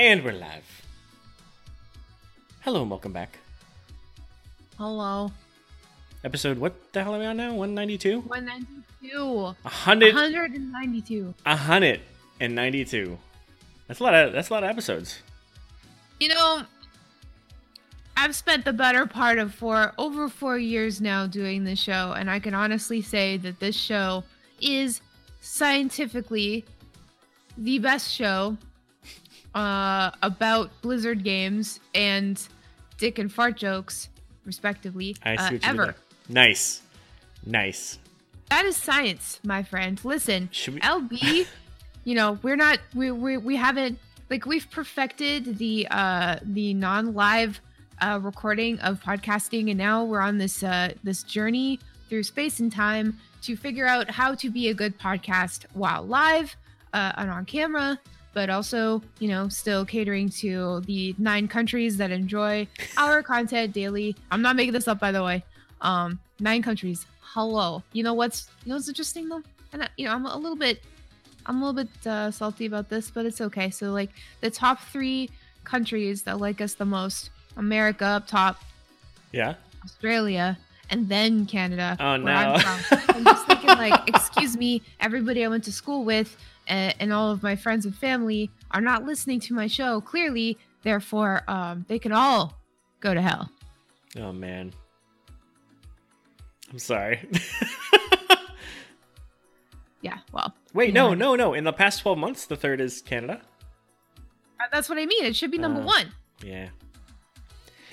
And we're live. Hello and welcome back. Hello. Episode, what the hell are we on now? 192? 192. 100, 192. 192. That's a lot of, that's a lot of episodes. You know, I've spent the better part of four, over four years now doing this show, and I can honestly say that this show is scientifically the best show uh, about Blizzard games and dick and fart jokes, respectively, I see uh, ever. Nice. Nice. That is science, my friend. Listen, Should we- LB, you know, we're not we we we haven't like we've perfected the uh the non-live uh recording of podcasting and now we're on this uh this journey through space and time to figure out how to be a good podcast while live uh and on camera but also, you know, still catering to the nine countries that enjoy our content daily. I'm not making this up by the way. Um, nine countries. Hello. You know what's you know what's interesting though, and I, you know I'm a little bit, I'm a little bit uh, salty about this, but it's okay. So like the top three countries that like us the most: America up top, Yeah? Australia, and then Canada. Oh, where I'm no. from. I'm just thinking like, excuse me, everybody I went to school with and, and all of my friends and family are not listening to my show. Clearly, therefore, um, they can all go to hell. Oh, man. I'm sorry. Yeah. Well, Wait, no, no, no. In the past 12 months, the third is Canada. uh, that's what I mean. It should be number Uh, one. Yeah.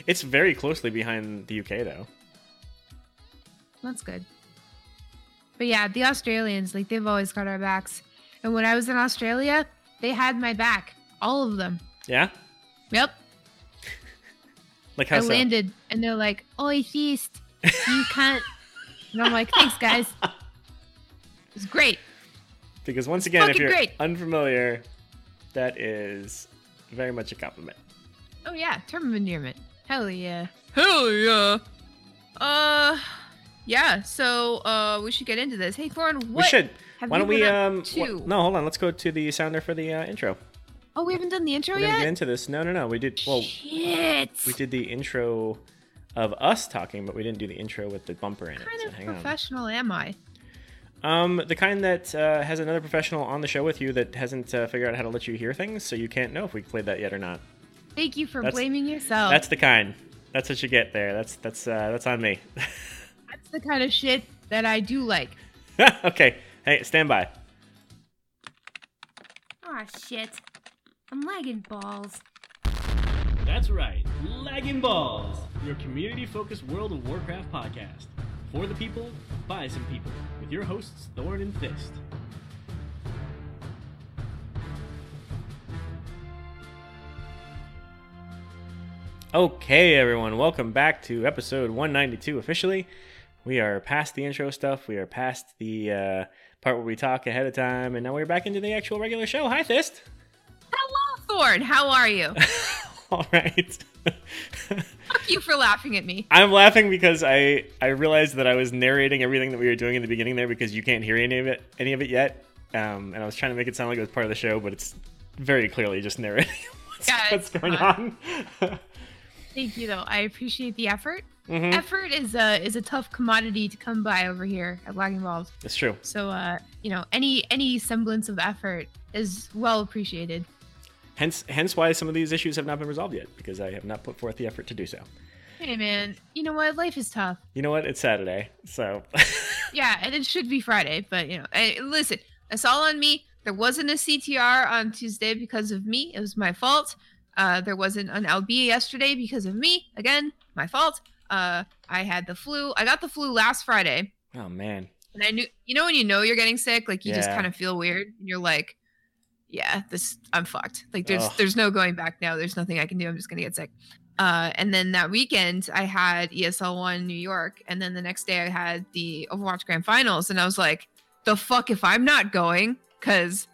It's very closely behind the UK, though. That's good. But yeah, the Australians, like they've always got our backs. And when I was in Australia, they had my back. All of them. Yeah? Yep. Like how I so? landed and they're like, Oi feast. You can't and I'm like, thanks guys. It's great. Because once again, if you're great. unfamiliar, that is very much a compliment. Oh yeah, term of endearment. Hell yeah. Hell yeah. Uh yeah, so uh we should get into this. Hey Thorn, what we should. Have Why don't we? Um. to? wh- no, hold on. Let's go to the sounder for the uh, intro. Oh, we haven't done the intro yet? We're yet? get into this. No, no, no. We did. Well, Shit. we did the intro of us talking, but we didn't do the intro with the bumper in it. What kind so of hang on. professional am I? Um, the kind that uh, has another professional on the show with you that hasn't uh, figured out how to let you hear things, so you can't know if we played that yet or not. Thank you for That's- blaming yourself. That's the kind. That's what you get there. That's that's uh, that's on me. That's the kind of shit that I do like. okay. Hey, stand by. Aw, shit. I'm lagging balls. That's right, Lagging Balls, your community focused World of Warcraft podcast. For the people, by some people, with your hosts, Thorn and Fist. Okay, everyone, welcome back to episode 192 officially. We are past the intro stuff. We are past the uh, part where we talk ahead of time, and now we're back into the actual regular show. Hi, Fist. Hello, Thorn. How are you? All right. Fuck you for laughing at me. I'm laughing because I I realized that I was narrating everything that we were doing in the beginning there because you can't hear any of it any of it yet, um, and I was trying to make it sound like it was part of the show, but it's very clearly just narrating what's, Yeah, what's going fine. on. Thank you, though. I appreciate the effort. Mhm. Effort is a is a tough commodity to come by over here at Lagging Balls. It's true. So, uh, you know, any any semblance of effort is well appreciated. Hence, hence why some of these issues have not been resolved yet because I have not put forth the effort to do so. Hey, man. You know what? Life is tough. You know what? It's Saturday, so Yeah, and it should be Friday, but you know, eh, listen, that's all on me. There wasn't a CTR on Tuesday because of me. It was my fault. Uh, there wasn't an LB yesterday because of me. Again, my fault. Uh, I had the flu. I got the flu last Friday, oh man, and I knew. You know when you know you're getting sick, like you just kind of feel weird. And you're like, yeah, this I'm fucked. Like there's Ugh. there's no going back now. There's nothing I can do. I'm just gonna get sick. Uh, and then that weekend I had ESL one New York, and then the next day I had the Overwatch Grand Finals, and I was like, the fuck if I'm not going, cause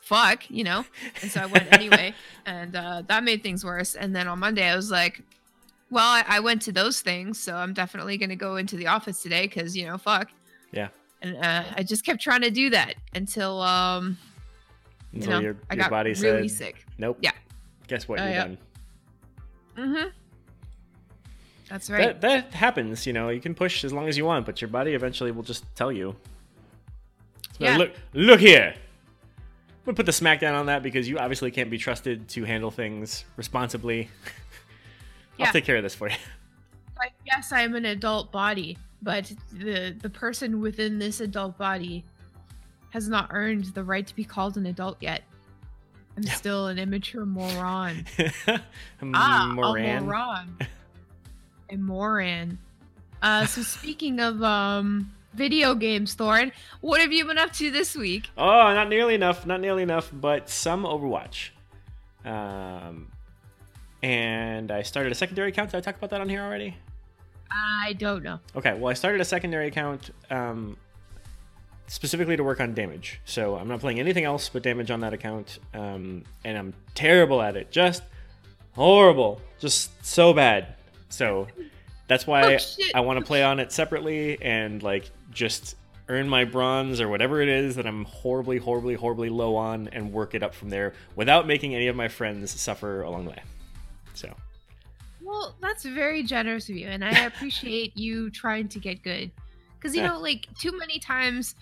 fuck, you know. And so I went anyway, and uh, that made things worse. And then on Monday I was like, well, I, I went to those things, so I'm definitely gonna go into the office today, cause you know, fuck. Yeah. And uh, I just kept trying to do that until um, until you know, your, I your got body really said, sick. "Nope." Yeah. guess what? Oh, You're yeah. done. Mm-hmm. That's right. That that happens. You know, you can push as long as you want, but your body eventually will just tell you. Like, Yeah. Look, look here. I'm gonna put the smackdown on that because you obviously can't be trusted to handle things responsibly. I'll take care of this for you. like, yes, I am an adult body, but the the person within this adult body has not earned the right to be called an adult yet. I'm Yeah. still an immature moron. Ah, Moran. a moron. a moron. Uh, so speaking of um video games, Thorn, what have you been up to this week? Oh, not nearly enough. Not nearly enough, but some Overwatch. Um, and I started a secondary account. Did I talk about that on here already? I don't know. Okay, well, I started a secondary account um, specifically to work on damage. So I'm not playing anything else but damage on that account, um, and I'm terrible at it. Just horrible. Just so bad. So that's why Oh, shit. I want to play on it separately and like just earn my bronze or whatever it is that I'm horribly, horribly, horribly low on and work it up from there without making any of my friends suffer along the way. So Well, that's very generous of you, and I appreciate you trying to get good. Because you know, like too many times,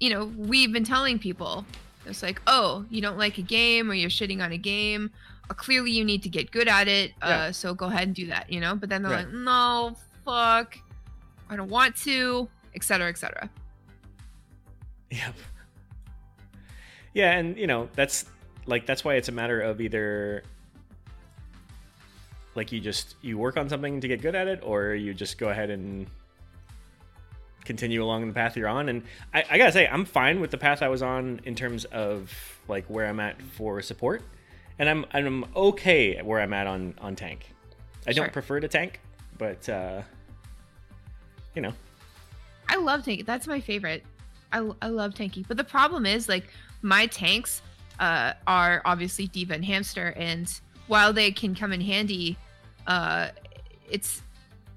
you know, we've been telling people it's like, oh, you don't like a game, or you're shitting on a game. Or clearly, you need to get good at it. Yeah. Uh, so go ahead and do that. You know. But then they're Right. like, no, fuck, I don't want to, etc., etc. Yep. Yeah, and you know, that's like that's why it's a matter of either like you just you work on something to get good at it or you just go ahead and continue along the path you're on and I, I gotta say i'm fine with the path i was on in terms of like where i'm at for support and i'm i'm okay at where i'm at on on tank i Sure. don't prefer to tank but uh you know I love tanky. That's my favorite. I, I love tanky. But the problem is, like, my tanks uh, are obviously D.Va and Hamster, and while they can come in handy, uh, it's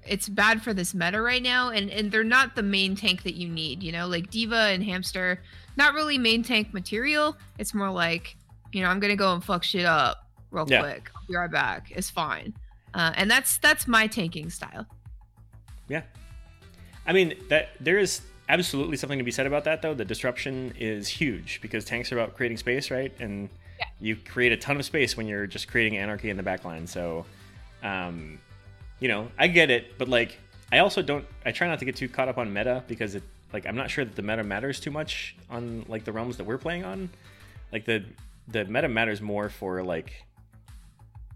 it's bad for this meta right now, and and they're not the main tank that you need. You know, like D.Va and Hamster, not really main tank material. It's more like, you know, I'm gonna go and fuck shit up real Yeah. quick. I'll be right back. It's fine. Uh, and that's that's my tanking style. Yeah. I mean, that there is absolutely something to be said about that though. The disruption is huge because tanks are about creating space, right? And. You create a ton of space when you're just creating anarchy in the backline. So um you know, I get it, but like I also don't I try not to get too caught up on meta because it like I'm not sure that the meta matters too much on like the realms that we're playing on. Like the the meta matters more for like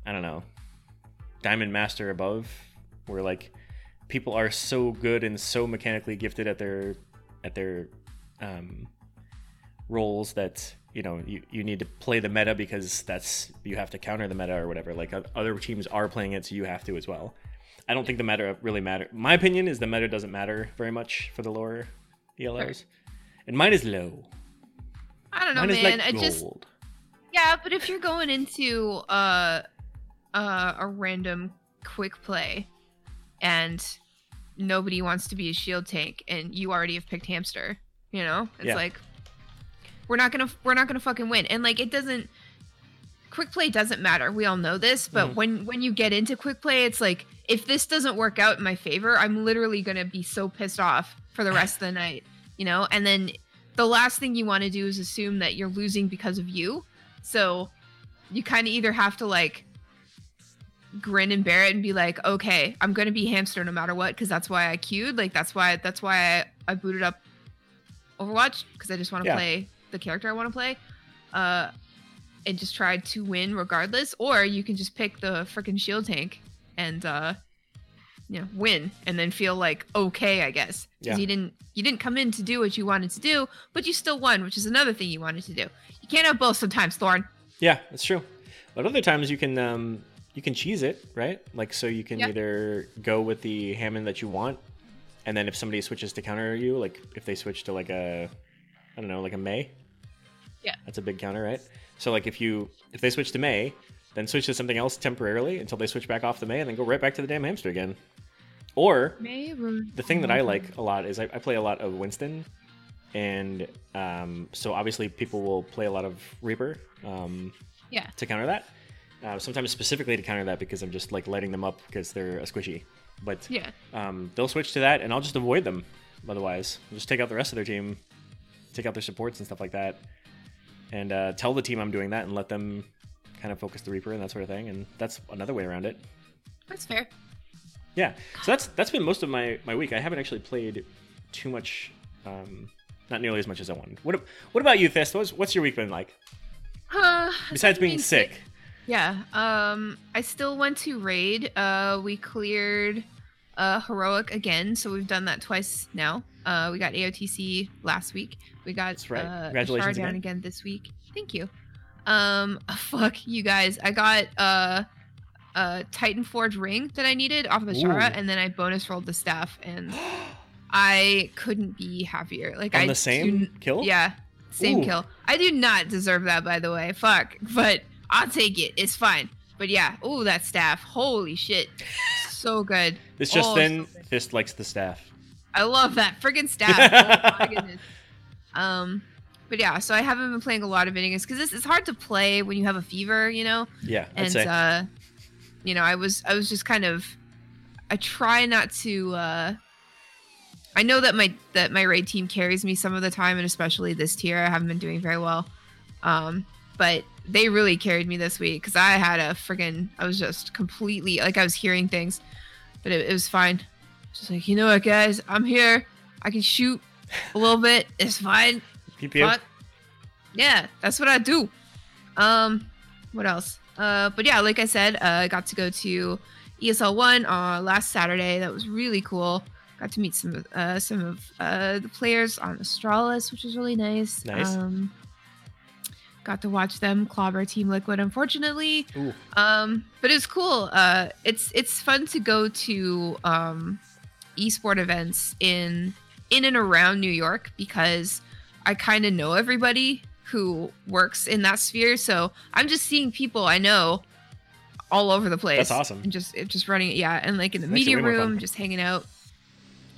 I don't know, Diamond Master above, where like people are so good and so mechanically gifted at their at their um, roles that you know you, you need to play the meta because that's you have to counter the meta or whatever. Like other teams are playing it, so you have to as well. I don't think the meta really matter. My opinion is the meta doesn't matter very much for the lower ELOs, and mine is low. I don't know, mine man. like I just Yeah, but if you're going into uh, uh, a random quick play and nobody wants to be a shield tank and you already have picked hamster, you know? It's Yeah. like we're not to we're not to fucking win. And like it doesn't quick play doesn't matter. We all know this, but Mhm. when when you get into quick play, it's like if this doesn't work out in my favor, I'm literally to be so pissed off for the rest of the night, you know? And then the last thing you want to do is assume that you're losing because of you. So you kind of either have to like grin and bear it and be like, okay, I'm gonna be hamster no matter what, because that's why I queued. Like that's why that's why I, I booted up Overwatch because I just want to Yeah. play the character I want to play. Uh, and just try to win regardless. Or you can just pick the freaking shield tank and uh, you know win and then feel like okay, I guess. Yeah. Because you didn't you didn't come in to do what you wanted to do, but you still won, which is another thing you wanted to do. You can't have both sometimes, Thorn. Yeah, that's true. But other times you can um, you can cheese it, right? Like so you can Yeah. either go with the Hammond that you want, and then if somebody switches to counter you, like if they switch to like a I don't know, like a Mei. Yeah. That's a big counter, right? So like if you if they switch to Mei, then switch to something else temporarily until they switch back off the Mei and then go right back to the damn hamster again. Or the thing that I like a lot is I, I play a lot of Winston, and um, so obviously people will play a lot of Reaper um, Yeah. to counter that. Uh, sometimes specifically to counter that because I'm just like lighting them up because they're a squishy. But Yeah. um, they'll switch to that, and I'll just avoid them. Otherwise, I'll just take out the rest of their team, take out their supports and stuff like that, and uh, tell the team I'm doing that, and let them kind of focus the Reaper and that sort of thing. And that's another way around it. That's fair. Yeah. So that's that's been most of my my week. I haven't actually played too much. Um, not nearly as much as I wanted. What What about you, Fist? What's What's your week been like? Uh, Besides being from sick. Yeah. Um, I still went to raid. Uh, we cleared uh heroic again, so we've done that twice now. Uh, we got AOTC last week. We got That's right. uh, Congratulations again. again this week. Thank you. Um, fuck you guys. I got uh a Titan Forge ring that I needed off of Azshara, Ooh. and then I bonus rolled the staff, and I couldn't be happier. Like On I the do same kill? yeah, same Ooh. kill. I do not deserve that, by the way. Fuck, but I'll take it. It's fine. But yeah, oh that staff. Holy shit, so good. It's just Oh, then so. Fist likes the staff. I love that friggin' staff. oh my goodness. Um, but yeah, so I haven't been playing a lot of Vinigus because it's, it's hard to play when you have a fever, you know. Yeah, And uh, you know, I was I was just kind of I try not to. uh I know that my that my raid team carries me some of the time, and especially this tier, I haven't been doing very well. Um, but they really carried me this week because I had a friggin' I was just completely like I was hearing things, but it, it was fine. Just like you know what, guys, I'm here. I can shoot a little bit. It's fine. But yeah, that's what I do. Um, what else? Uh, but yeah, like I said, uh, I got to go to ESL one uh last Saturday. That was really cool. Got to meet some of uh some of uh the players on Astralis, which was really nice. Nice. Um, got to watch them clobber Team Liquid. Unfortunately, Ooh. um, but it's cool. Uh, it's it's fun to go to um, esport events in in and around New York because I kind of know everybody who works in that sphere. So I'm just seeing people I know all over the place. That's awesome. And just just running, yeah, and like in the Makes media way more fun. room, just hanging out.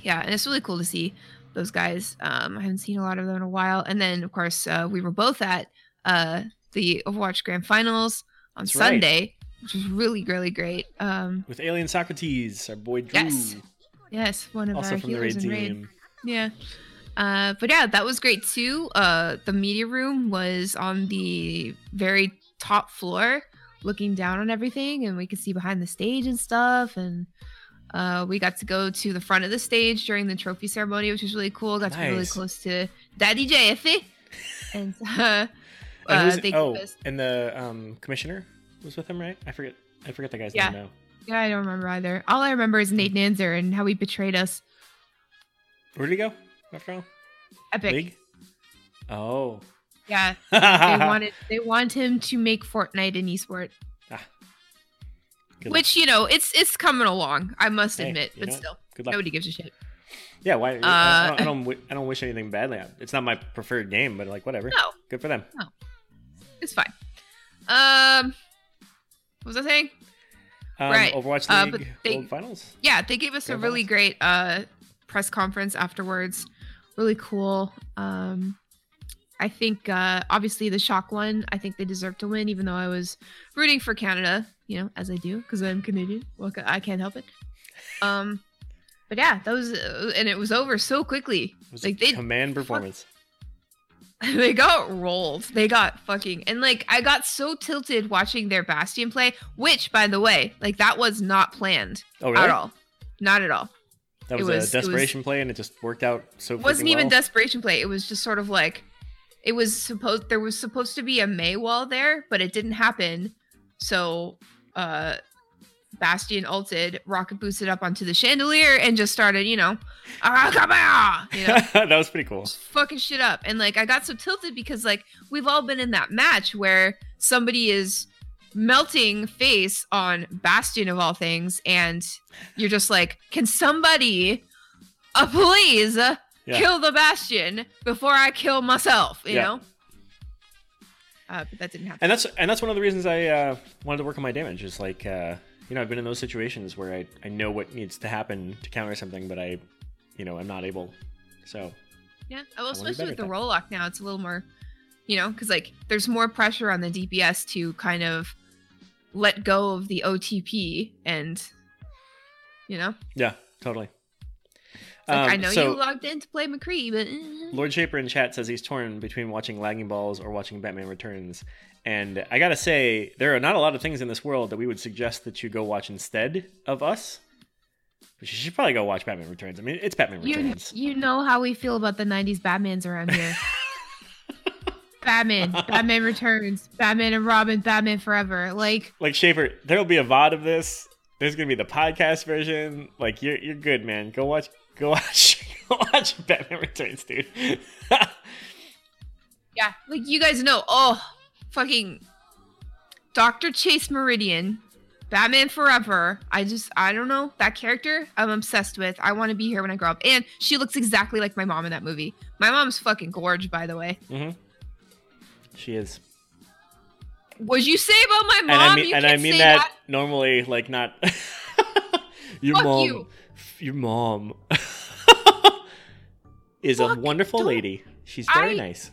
Yeah, and it's really cool to see those guys. Um, I haven't seen a lot of them in a while. And then of course uh, we were both at uh, the Overwatch Grand Finals on That's right. Sunday, which was really really great. Um, With Alien Socrates, our boy Drew. Yes. yes, one of Also our from the raid in raid. Yeah. Uh, but yeah, that was great too. Uh, the media room was on the very top floor, looking down on everything, and we could see behind the stage and stuff. And uh, we got to go to the front of the stage during the trophy ceremony, which was really cool. Got to be really close to Daddy JFE. And uh, uh, they oh, gave us- and the um, commissioner was with him, right? I forget. I forget the guy's Yeah. name now. yeah, I don't remember either. All I remember is Nate Nanzer and how he betrayed us. Where did he go? After all, Epic. League. Oh. Yeah, they wanted they want him to make Fortnite an esport. Good luck. Which you know, it's it's coming along. I must Hey, admit, but know, still, Good luck. nobody gives a shit. Yeah, why? I, Uh, don't, I don't. I don't wish anything badly. It's not my preferred game, but like whatever. No, Good for them. It's fine. Um, what was I saying? Um, Right. Overwatch Uh, League but they- World Finals. Yeah, they gave us a really finals. great uh press conference afterwards. Really cool. Um, I think uh obviously the shock won. I think they deserve to win, even though I was rooting for Canada. You know, as I do because I'm Canadian. Well, I can't help it. Um, but yeah, that was uh, and it was over so quickly. It was Like, a they- command performance. they got rolled. They got fucking and like I got so tilted watching their Bastion play, which by the way, like that was not planned Oh really? at all. Not at all. That was, was- a was- desperation play, and it just worked out so. It wasn't even well. desperation play. It was just sort of like it was supposed there was supposed to be a Mei wall there, but it didn't happen. So uh Bastion ulted, rocket boosted up onto the chandelier and just started, you know, "Ah, you know, that was pretty cool. just fucking shit up. And like I got so tilted because like we've all been in that match where somebody is melting face on Bastion of all things, and you're just like, can somebody uh, please uh, Yeah. kill the Bastion before I kill myself? You Yeah. know. Uh, but that didn't happen. And that's and that's one of the reasons I uh, wanted to work on my damage. Is like uh, you know I've been in those situations where I, I know what needs to happen to counter something, but I you know I'm not able. So Yeah, well, wanna be especially with the that. role lock now, it's a little more, you know, because like there's more pressure on the DPS to kind of let go of the OTP and you know, Yeah, totally. like, Um, I know so- you logged in to play McCree, but eh. Lord Shaper in chat says he's torn between watching Lagging Balls or watching Batman Returns. And I gotta say, there are not a lot of things in this world that we would suggest that you go watch instead of us. But you should probably go watch Batman Returns. I mean, it's Batman you Returns. you know how we feel about the '90s Batmans around here. Batman, Batman Returns, Batman and Robin, Batman Forever. Like, Like Shaper, there'll be a VOD of this. There's gonna be the podcast version. Like you're you're good, man. Go watch go watch go watch Batman Returns, dude. yeah, like you guys know. Oh, fucking Doctor Chase Meridian, Batman Forever. I just, I don't know that character. I'm obsessed with. I want to be here when I grow up. And she looks exactly like my mom in that movie. My mom's fucking gorge, by the way. hmm She is. What'd you say about my mom? and I mean and I mean say that, normally, like not your Fuck mom. you. Your mom is a wonderful lady. She's very I- nice,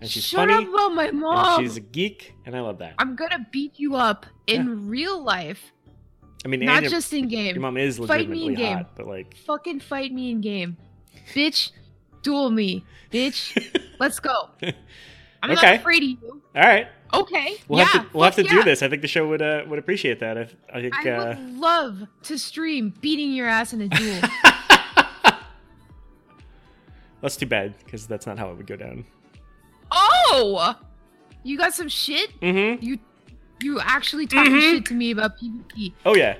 and she's Shut funny. up about my mom. she's a geek, and I love that. I'm gonna beat you up in real life, I mean, not your, just in game. your mom is Fight me in legitimately game. but like, Fucking fight me in game, bitch. Duel me, bitch. Let's go. I'm Okay. not afraid of you. all right, Okay. we'll yeah, have to we'll have to fuck do this. I think the show would uh, would appreciate that. I, I think. I uh, would love to stream beating your ass in a duel. That's too bad because that's not how it would go down. You got some shit. Mm-hmm. You, you actually talking Mhm. shit to me about PvP. Oh yeah.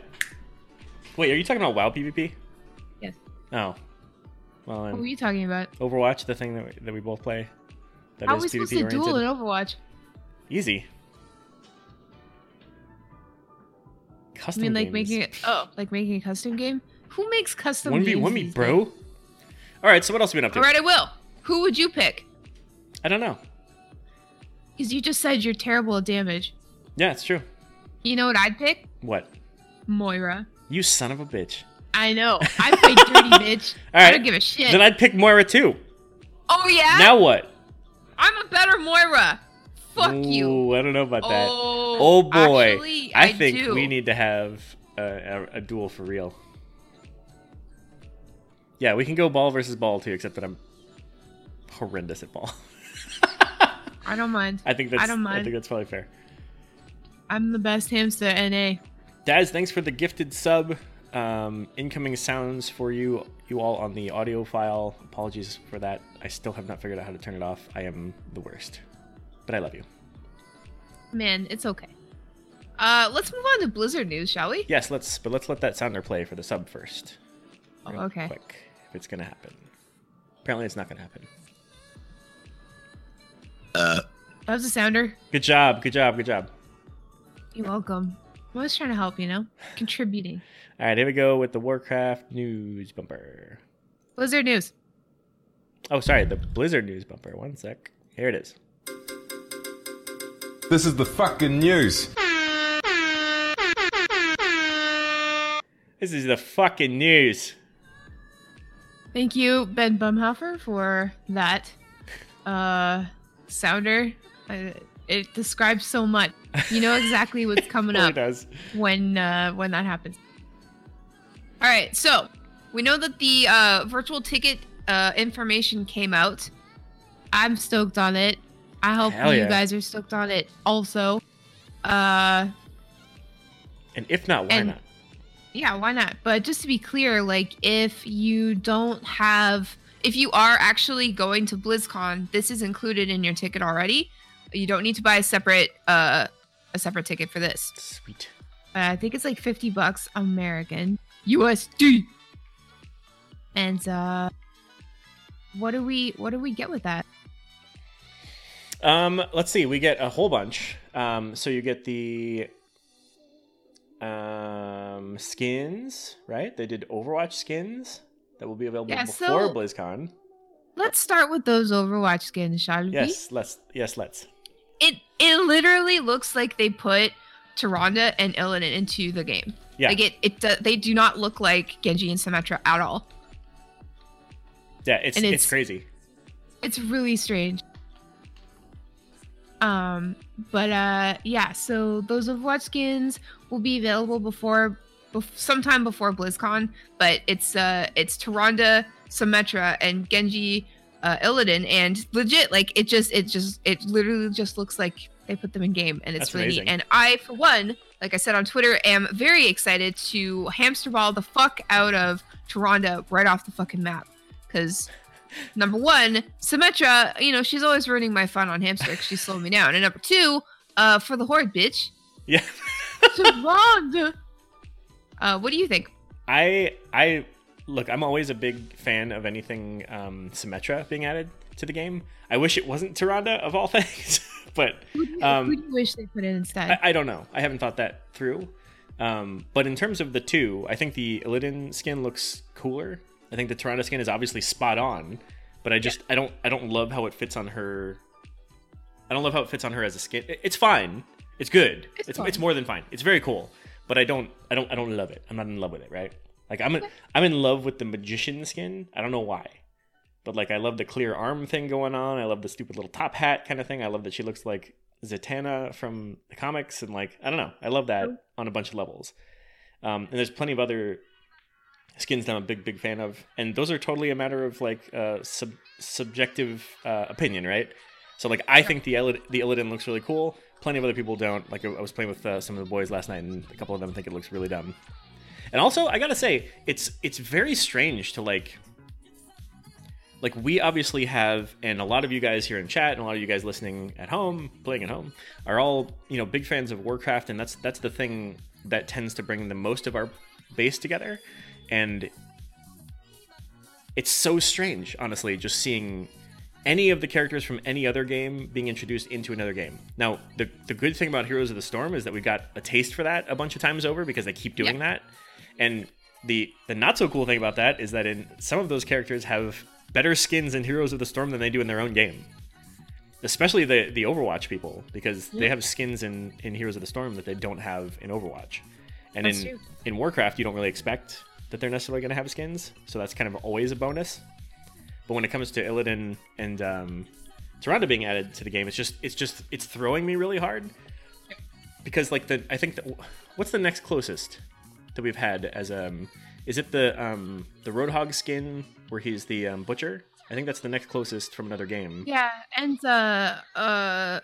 Wait, are you talking about WoW PvP? Yes. Oh. Well, What were you talking about? Overwatch, the thing that we, that we both play. That How is are we supposed PvP to duel oriented. in Overwatch? Easy. Custom. I mean, like games. making it. Oh, like making a custom game. Who makes custom one v games? one me, bro. All right, so what else have we been up to? All right, I will. Who would you pick? I don't know. Because you just said you're terrible at damage. Yeah, it's true. You know what I'd pick? What? Moira. You son of a bitch. I know. I play dirty bitch. All I don't give a shit. Then I'd pick Moira too. oh yeah. Now what? I'm a better Moira. Fuck you. I don't know about that. Oh, Oh boy, actually, I, I think do. we need to have a, a, a duel for real. Yeah, we can go ball versus ball too, except that I'm horrendous at ball. I don't mind. I think that's I don't mind. I think that's probably fair. I'm the best hamster. Na. Daz, thanks for the gifted sub. Um, incoming sounds for you, you all on the audio file. Apologies for that. I still have not figured out how to turn it off. I am the worst, but I love you. Man, it's okay. Uh, let's move on to Blizzard news, shall we? Yes, let's but let's let that sounder play for the sub first. Oh, okay. Quick, if it's gonna happen. Apparently, it's not gonna happen. That was a sounder. Good job, good job, good job. You're welcome. I was trying to help, you know? Contributing. All right, here we go with the Warcraft news bumper. Blizzard news. Oh, sorry, the Blizzard news bumper. One sec. Here it is. This is the fucking news. This is the fucking news. Thank you, Ben Bumhofer, for that uh, sounder. Uh, it describes so much. You know exactly what's coming up does. when uh, when that happens. All right, so we know that the uh, virtual ticket uh, information came out. I'm stoked on it. I hope Hell you yeah. guys are stoked on it also. Uh, And if not, why And- not? yeah, why not? But just to be clear, like if you don't have if you are actually going to BlizzCon, this is included in your ticket already. You don't need to buy a separate uh a separate ticket for this. Sweet. Uh, I think it's like 50 bucks American USD. And uh what do we what do we get with that? Um, let's see. We get a whole bunch. Um, so you get the um skins, right? They did Overwatch skins that will be available Yeah, before so- BlizzCon. Let's start with those Overwatch skins, shall we? Yes, let's. Yes, let's. It it literally looks like they put Tyrande and Illidan into the game. Yeah, Like it, it they do not look like Genji and Symmetra at all. yeah. It's, it's it's- crazy. It's really strange. Um, but uh, yeah. So those Overwatch skins will be available before, bef- sometime before BlizzCon. But it's uh, it's Tyrande, Symmetra, and Genji, uh, Illidan, and legit, like it just, it just, it literally just looks like they put them in game, and it's That's really amazing. neat. And I, for one, like I said on Twitter, am very excited to hamster ball the fuck out of Tyrande right off the fucking map, because number one, Symmetra, you know, she's always ruining my fun on hamster 'cause she's slowing me down. And number two, uh, for the horde, bitch. Yeah. Tyrande. Uh, what do you think? I I look. I'm always a big fan of anything um, Symmetra being added to the game. I wish it wasn't Tyrande of all things, but Um, who do you wish they put in instead? I, I don't know. I haven't thought that through. Um, but in terms of the two, I think the Illidan skin looks cooler. I think the Tyrande skin is obviously spot on, but I just I don't I don't love how it fits on her. I don't love how it fits on her as a skin. It's fine. It's good. It's It's it's more than fine. It's very cool, but I don't I don't I don't love it. I'm not in love with it. Right? Like I'm in, I'm in love with the magician skin. I don't know why. But like I love the clear arm thing going on. I love the stupid little top hat kind of thing. I love that she looks like Zatanna from the comics and like I don't know. I love that on a bunch of levels. Um, and there's plenty of other skins that I'm a big big fan of, and those are totally a matter of like uh, sub- subjective uh, opinion, right? So like I think the Illid- the Illidan looks really cool. Plenty of other people don't. Like I I was playing with uh, some of the boys last night, and a couple of them think it looks really dumb. And also, I gotta say, it's it's very strange to like like we obviously have and a lot of you guys here in chat and a lot of you guys listening at home playing at home are all you know big fans of warcraft and that's that's the thing that tends to bring the most of our base together and it's so strange honestly just seeing any of the characters from any other game being introduced into another game now the, the good thing about heroes of the storm is that we got a taste for that a bunch of times over because they keep doing that and the the not so cool thing about that is that in some of those characters have better skins in Heroes of the Storm than they do in their own game. Especially the the Overwatch people because they have skins in in Heroes of the Storm that they don't have in Overwatch. And That's in true. in Warcraft you don't really expect that they're necessarily going to have skins, so that's kind of always a bonus. But when it comes to Illidan and um, Tyrande being added to the game, it's just it's just it's throwing me really hard because like the I think that what's the next closest that we've had as um is it the um the Roadhog skin where he's the um, butcher? I think that's the next closest from another game. yeah, and uh, uh,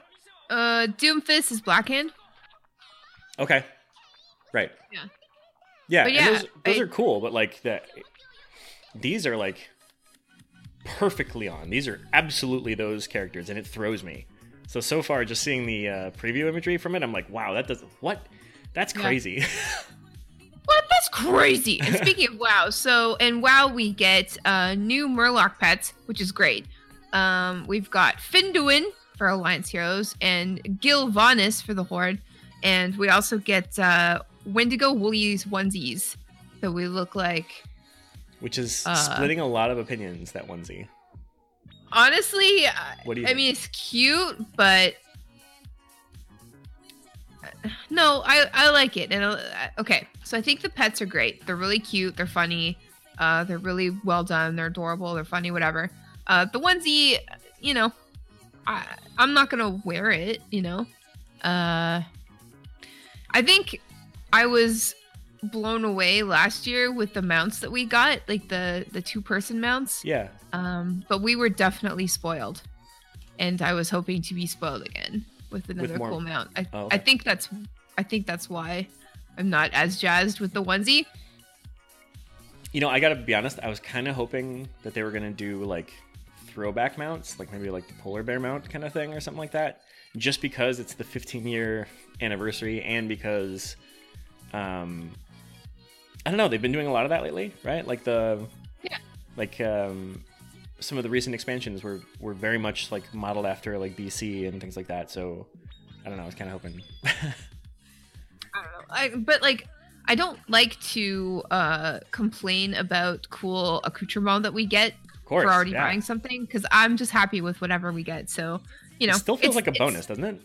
uh, Doomfist is Blackhand. Okay, right. Yeah. Yeah, yeah, those those I- are cool, but like that, these are like perfectly on. These are absolutely those characters, and it throws me. So so far, just seeing the uh, preview imagery from it, I'm like, wow, that does what? That's Yeah. crazy. What? That's crazy. And speaking of WoW, so in WoW we get uh, new Murloc pets, which is great. Um, we've got Finduin for Alliance Heroes and Gillvanas for the Horde, and we also get uh, Wendigo Woolies onesies that we look like. Which is Uh. splitting a lot of opinions. That onesie. Honestly, What do you I think? mean it's cute, but no, I I like it. And uh, okay, so I think the pets are great. They're really cute. They're funny. Uh, they're really well done. They're adorable. They're funny. Whatever. Uh, the onesie, you know, I I'm not gonna wear it. You know, uh, I think I was blown away last year with the mounts that we got, like the the two person mounts. Yeah. Um, but we were definitely spoiled, and I was hoping to be spoiled again with another more- cool mount. I, Oh, I think that's I think that's why I'm not as jazzed with the onesie. You know, I gotta be honest. I was kind of hoping that they were gonna do like throwback mounts, like maybe like the polar bear mount kind of thing or something like that, just because it's the 15 year anniversary and because, um, I don't know, they've been doing a lot of that lately, right? Like the, Yeah. like um, some of the recent expansions were were very much like modeled after like BC and things like that. So I don't know. I was kind of hoping. I don't know. I, but like I don't like to uh complain about cool accoutrement that we get course, for already yeah. buying something because I'm just happy with whatever we get. So you know, it still feels like a bonus, doesn't it?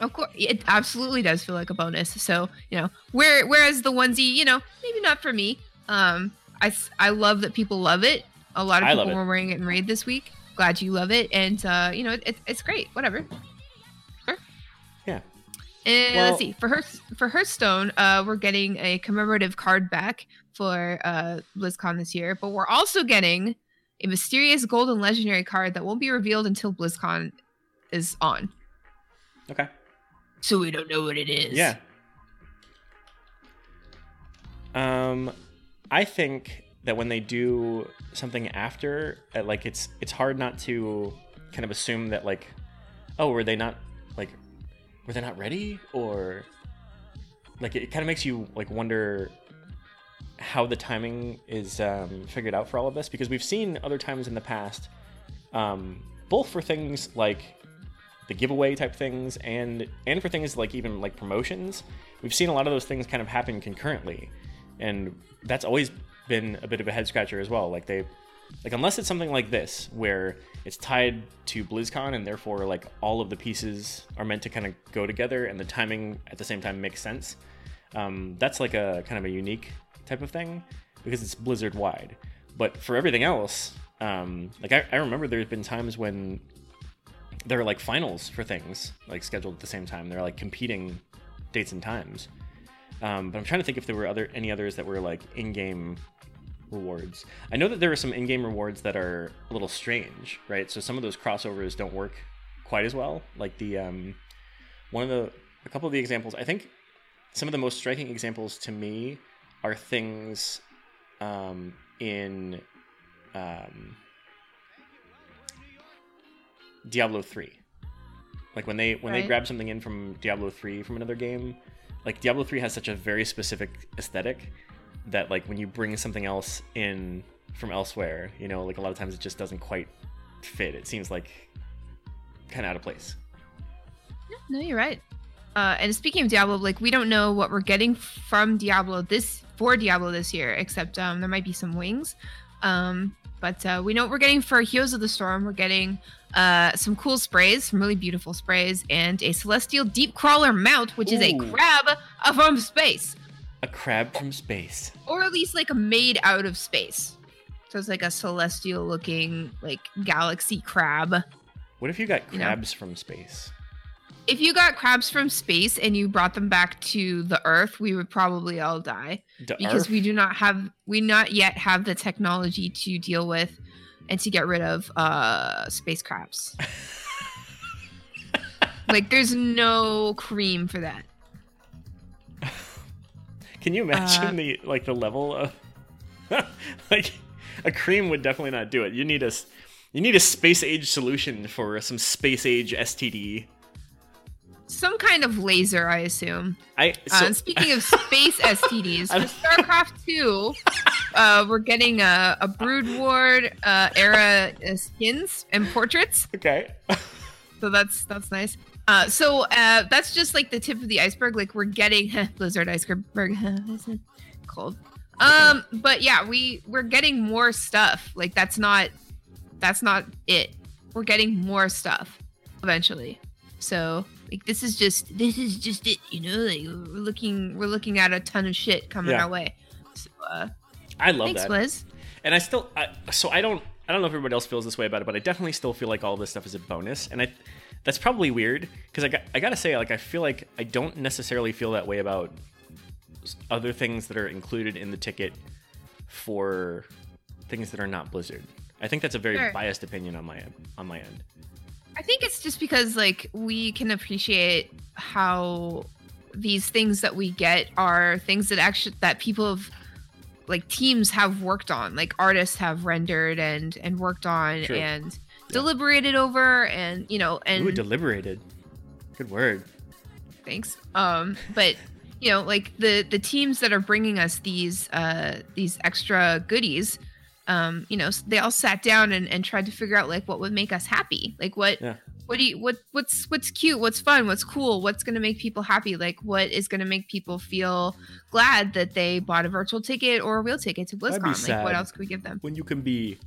Of course, it absolutely does feel like a bonus. So you know, where whereas the onesie, you know, maybe not for me. Um, I I love that people love it. A lot of people were wearing it in raid this week. Glad you love it, and uh, you know, it, it's great. Whatever. And Well- let's see. For her for Hearthstone, uh, we're getting a commemorative card back for uh BlizzCon this year, but we're also getting a mysterious golden legendary card that won't be revealed until BlizzCon is on. Okay. So we don't know what it is. Yeah. Um, I think that when they do something after, uh, like it's it's hard not to kind of assume that like, oh, were they not like, were they not ready or like it, kind of makes you like wonder how the timing is um, figured out for all of this because we've seen other times in the past, um, both for things like the giveaway type things and and for things like even like promotions we've seen a lot of those things kind of happen concurrently. And that's always been a bit of a head scratcher as well. Like they like unless it's something like this where it's tied to blizzcon and therefore like all of the pieces are meant to kind of go together and the timing at the same time makes sense um, that's like a kind of a unique type of thing because it's blizzard wide but for everything else um, like I, I remember there's been times when there are like finals for things like scheduled at the same time. They're like competing dates and times. Um, but I'm trying to think if there were other any others that were like in-game rewards. I know that there are some in-game rewards that are a little strange, right? So some of those crossovers don't work quite as well. Like the um, one of the a couple of the examples. I think some of the most striking examples to me are things um, in um, Diablo 3. Like when they when they grab something in from Diablo 3 from another game, like Diablo 3 has such a very specific aesthetic that like when you bring something else in from elsewhere, you know, like a lot of times it just doesn't quite fit. It seems like kind of out of place. No, you're right. Uh, and speaking of Diablo, like we don't know what we're getting from Diablo this for Diablo this year, except um, there might be some wings. Um, but uh, we know what we're getting for Heroes of the Storm. We're getting uh, some cool sprays, some really beautiful sprays, and a Celestial Deep Crawler mount, which is a crab from space, A crab from space. or at least like a made out of space. So it's like a celestial looking like galaxy crab. What if you got You know. crabs from space? If you got crabs from space and you brought them back to the Earth, we would probably all die. D- because arf? we do not have we not yet have the technology to deal with and to get rid of uh space crabs like there's no cream for that Can you imagine Uh, the like the level of like a cream would definitely not do it. You need a you need a space age solution for some space age STD. Some kind of laser i assume. I uh, so, and speaking of space stds for starcraft 2 uh we're getting a, a Brood War uh era uh, skins and portraits. Okay. so that's that's nice. Uh so uh that's just like the tip of the iceberg. Like we're getting blizzard iceberg cold um but yeah we we're getting more stuff. Like that's not that's not it. We're getting more stuff eventually. So like this is just this is just it you know like we're looking we're looking at a ton of shit coming Yeah. our way so uh I love thanks that. Liz. And I still I, so I don't I don't know if everybody else feels this way about it, but I definitely still feel like all this stuff is a bonus, and I that's probably weird because I got I gotta say like I feel like I don't necessarily feel that way about other things that are included in the ticket for things that are not Blizzard. I think that's a very Sure. biased opinion on my on my end. I think it's just because like we can appreciate how these things that we get are things that actually that people have like teams have worked on, like artists have rendered and and worked on True. and deliberated over and you know and Ooh, deliberated. Good word. thanks um but you know like the the teams that are bringing us these uh these extra goodies um you know they all sat down and, and tried to figure out like what would make us happy. Like what Yeah. what do you what what's what's cute? What's fun? What's cool? What's going to make people happy? Like what is going to make people feel glad that they bought a virtual ticket or a real ticket to blizzcon? Like sad. what else could we give them? When you can be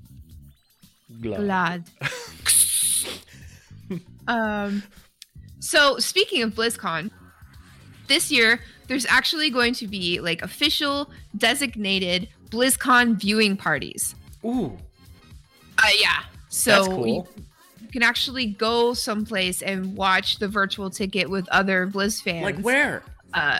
glad. glad. Um so speaking of blizzcon this year there's actually going to be like official designated blizzcon viewing parties Ooh, uh yeah so cool. you can actually go someplace and watch the virtual ticket with other Blizz fans. Like where? Uh,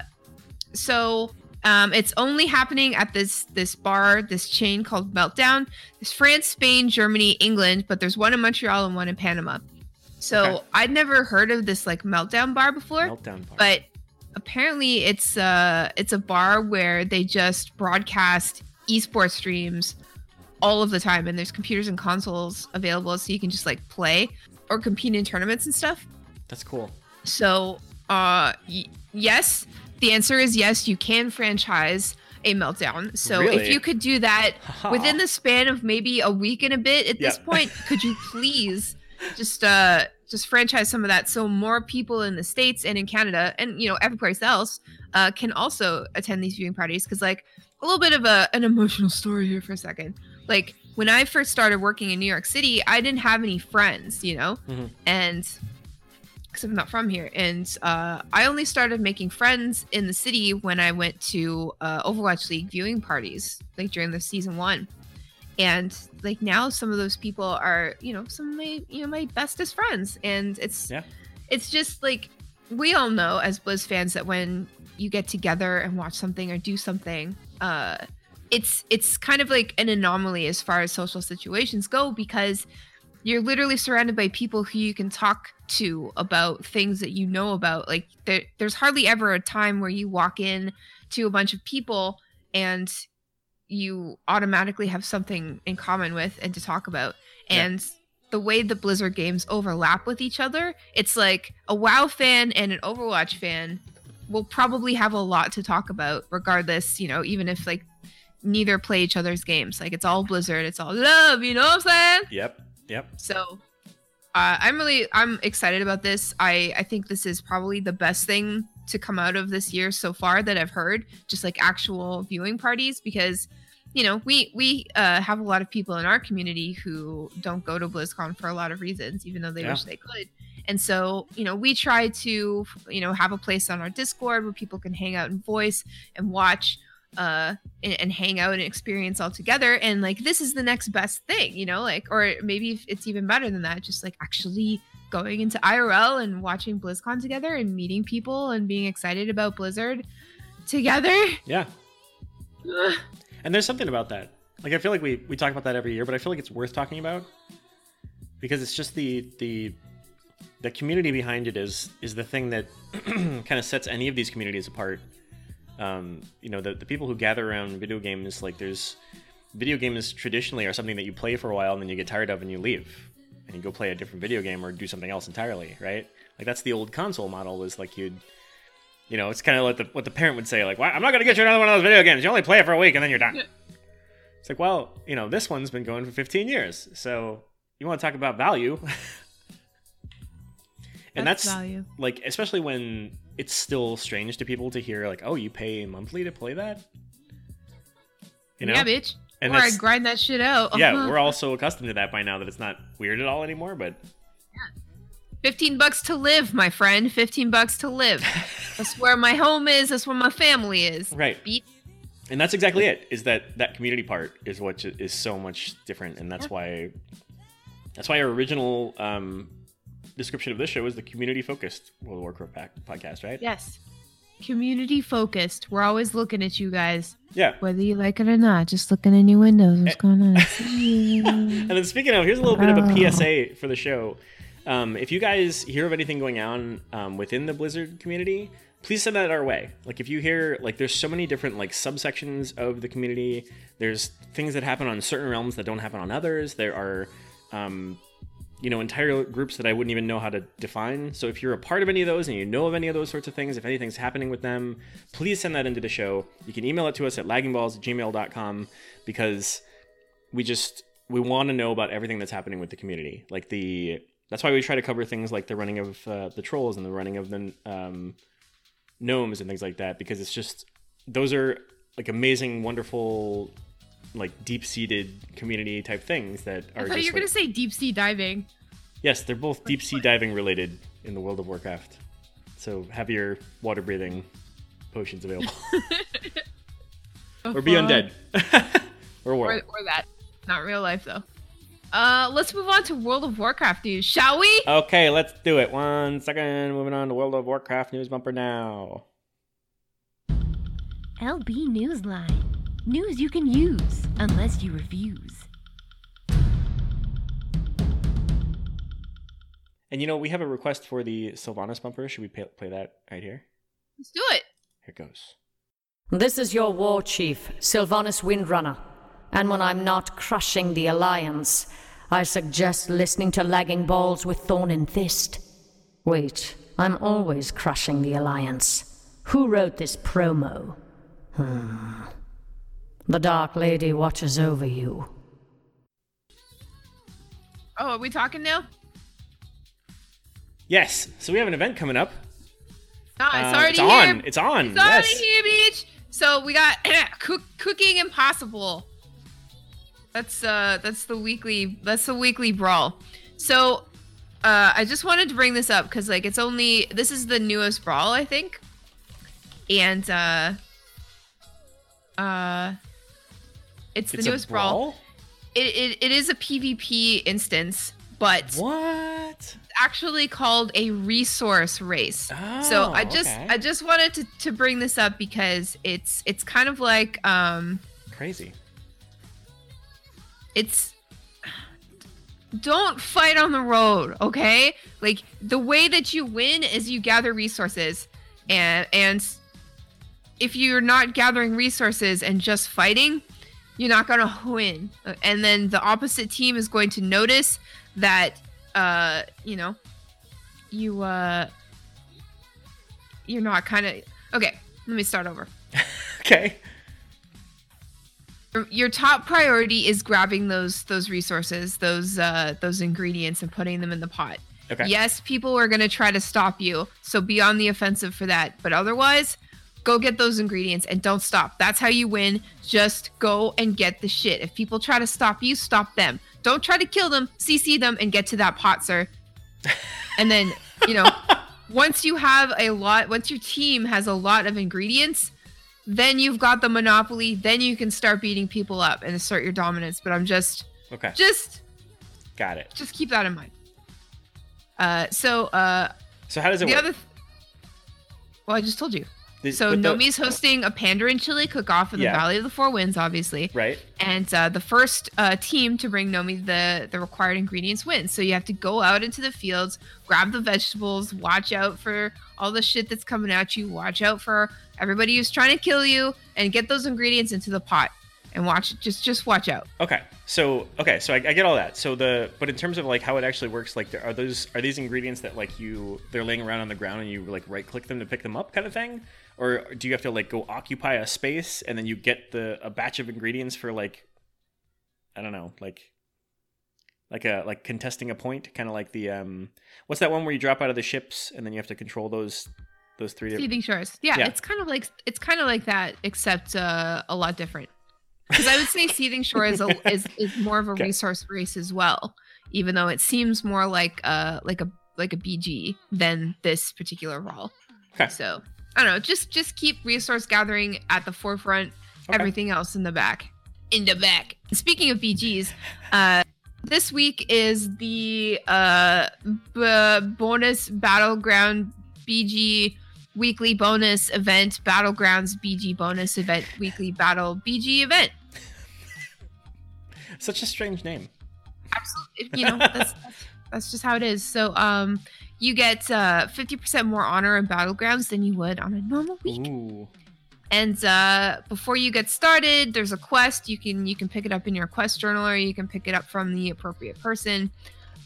so um, it's only happening at this this bar, this chain called Meltdown. There's France, Spain, Germany, England, but there's one in Montreal and one in Panama. So Okay. I'd never heard of this like Meltdown bar before, Meltdown bar. but apparently it's uh it's a bar where they just broadcast esports streams all of the time, and there's computers and consoles available, so you can just like play or compete in tournaments and stuff. That's cool. So, uh, y- yes, the answer is yes. You can franchise a meltdown. So, Really? if you could do that within the span of maybe a week and a bit, at this Yeah. point, could you please just uh just franchise some of that so more people in the states and in Canada and you know every place else uh, can also attend these viewing parties? Because like a little bit of a an emotional story here for a second. Like when I first started working in New York City, I didn't have any friends, you know, Mhm. and because I'm not from here. And uh, I only started making friends in the city when I went to uh, Overwatch League viewing parties, like during the season one. And like now, some of those people are, you know, some of my, you know, my bestest friends. And it's, Yeah. it's just like we all know as Blizz fans that when you get together and watch something or do something, uh, it's it's kind of like an anomaly as far as social situations go because you're literally surrounded by people who you can talk to about things that you know about like there, there's hardly ever a time where you walk in to a bunch of people and you automatically have something in common with and to talk about Yeah. and the way the blizzard games overlap with each other it's like a wow fan and an overwatch fan will probably have a lot to talk about regardless you know even if like neither play each other's games like it's all blizzard it's all love you know what i'm saying Yep. Yep. so uh, I'm really I'm excited about this. I I think this is probably the best thing to come out of this year so far that I've heard. Just like actual viewing parties because you know we we uh, have a lot of people in our community who don't go to BlizzCon for a lot of reasons, even though they Yeah. wish they could. And so you know we try to you know have a place on our Discord where people can hang out and voice and watch uh and, and hang out and experience all together and like this is the next best thing you know like or maybe it's even better than that just like actually going into irl and watching blizzcon together and meeting people and being excited about blizzard together Yeah. And there's something about that. Like I feel like we we talk about that every year, but I feel like it's worth talking about because it's just the the the community behind it is is the thing that kind of sets any of these communities apart. Um, you know, the the people who gather around video games, like there's video games traditionally are something that you play for a while and then you get tired of and you leave and you go play a different video game or do something else entirely, right? Like that's the old console model was like you'd you know, it's kind of like the, what the parent would say, like, "Why I'm not going to get you another one of those video games. You only play it for a week and then you're done." It's like, well, you know, this one's been going for 15 years, so you want to talk about value, and that's, value. like, especially when it's still strange to people to hear, like, "Oh, you pay monthly to play that," you know? yeah bitch. And or i grind that shit out. Yeah, we're all so accustomed to that by now that it's not weird at all anymore. But 15 bucks to live my friend. 15 bucks to live. That's where my home is. That's where my family is. Right, Beat. and that's exactly it is that that community part is what is so much different and that's why that's why our original um, description of this show is the community focused world of warcraft pack- podcast right? Yes. Community focused. We're always looking at you guys. Yeah. Whether you like it or not just looking in your windows what's going on? And then speaking of here's a little bit of a psa for the show. Um, if you guys hear of anything going on um, within the blizzard community please send that our way. Like if you hear like there's so many different like subsections of the community. There's things that happen on certain realms that don't happen on others. There are um, you know entire groups that i wouldn't even know how to define. So if you're a part of any of those and you know of any of those sorts of things if anything's happening with them please send that into the show. You can email it to us at laggingballs@gmail.com because we just we want to know about everything that's happening with the community. Like the that's why we try to cover things like the running of uh, the trolls and the running of the um, gnomes and things like that because it's just those are like amazing wonderful like deep-seated community type things that I are thought just you were like- gonna say deep sea diving. Yes they're both deep sea diving related in the world of warcraft so have your water breathing potions available or be undead or war Or, or that. Not real life though. Uh, let's move on to World of Warcraft news, shall we? Okay, let's do it. One second. Moving on to World of Warcraft news bumper now. LB Newsline. News you can use, unless you refuse. And you know, we have a request for the Sylvanas bumper. Should we pay, play that right here? Let's do it. Here it goes. This is your war chief, Sylvanas Windrunner. And when I'm not crushing the Alliance, I suggest listening to Lagging Balls with Thorn and Fist. Wait, I'm always crushing the Alliance. Who wrote this promo? Hmm. The Dark Lady watches over you. Oh, are we talking now? Yes. So we have an event coming up. No, it's Uh, already it's here. on. It's on. It's already yes. here, bitch. So we got cook, cooking impossible. That's uh that's the weekly that's the weekly brawl. So uh I just wanted to bring this up because like it's only this is the newest brawl I think, and uh uh it's the It's newest brawl. brawl. It, it it is a PvP instance, but What? Actually called a resource race. so Oh, I just okay. I just wanted to, to bring this up because it's it's kind of like um Crazy. it's don't fight on the road, okay? Like the way that you win is you gather resources and and if you're not gathering resources and just fighting, you're not going to win. And then the opposite team is going to notice that uh, you know, you uh you're not kind of Okay, let me start over. Okay. your top priority is grabbing those those resources those uh those ingredients and putting them in the pot Okay. yes people are going to try to stop you so be on the offensive for that but otherwise go get those ingredients and don't stop that's how you win just go and get the shit if people try to stop you stop them don't try to kill them cc them and get to that pot sir and then you know once you have a lot once your team has a lot of ingredients then you've got the monopoly then you can start beating people up and assert your dominance but i'm just Okay. just Got it. just keep that in mind uh so uh So how does it the work? other well i just told you The- so with the- nomi's hosting a pandaren chili cook-off in the Yeah. valley of the four winds obviously Right. and uh, the first uh, team to bring Nomi the the required ingredients wins. So you have to go out into the fields, grab the vegetables, watch out for all the shit that's coming at you, watch out for everybody who's trying to kill you, and get those ingredients into the pot. And watch, just just watch out. Okay. So okay. So I, I get all that. So the but in terms of like how it actually works, like there- are those are these ingredients that like you they're laying around on the ground and you like right click them to pick them up kind of thing, or do you have to like go occupy a space and then you get the a batch of ingredients for like I don't know like like a like contesting a point, kind of like the um what's that one where you drop out of the ships and then you have to control those those three. Seething Shores, yeah, Yeah. it's kind of like it's kind of like that, except uh, a lot different. Because I would say Seething Shore is, a, is is more of a Okay. resource race as well, even though it seems more like uh like a like a BG than this particular role. Okay. So I don't know. Just just keep resource gathering at the forefront. Okay. Everything else in the back. In the back. Speaking of BGs, uh, this week is the uh b- bonus battleground BG weekly bonus event battlegrounds BG bonus event weekly battle BG event. Such a strange name. Absolutely, you know that's that's, that's just how it is. So um, you get uh 50% more honor in battlegrounds than you would on a normal week. Ooh. And uh, before you get started, there's a quest. You can you can pick it up in your quest journal, or you can pick it up from the appropriate person.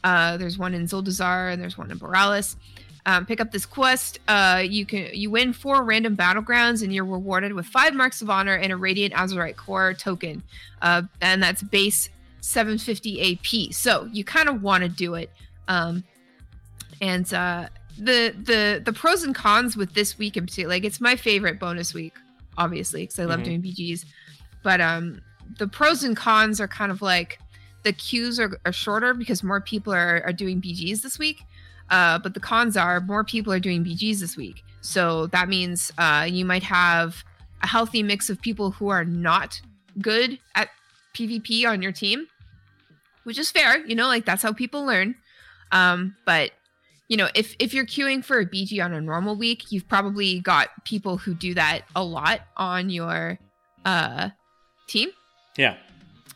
Uh, there's one in Zuldazar, and there's one in Boralus. Um, pick up this quest. Uh, you can you win four random battlegrounds, and you're rewarded with five marks of honor and a Radiant Azerite Core token, uh, and that's base 750 AP. So you kind of want to do it. Um, and uh, the the the pros and cons with this week in particular, like it's my favorite bonus week, obviously, because I love Mhm. doing BGs. But um, the pros and cons are kind of like the queues are, are shorter because more people are, are doing BGs this week. Uh, but the cons are more people are doing BGs this week. So that means uh, you might have a healthy mix of people who are not good at PvP on your team. which is fair. You know, like that's how people learn. Um, but you know, if if you're queuing for a BG on a normal week, you've probably got people who do that a lot on your uh team. Yeah,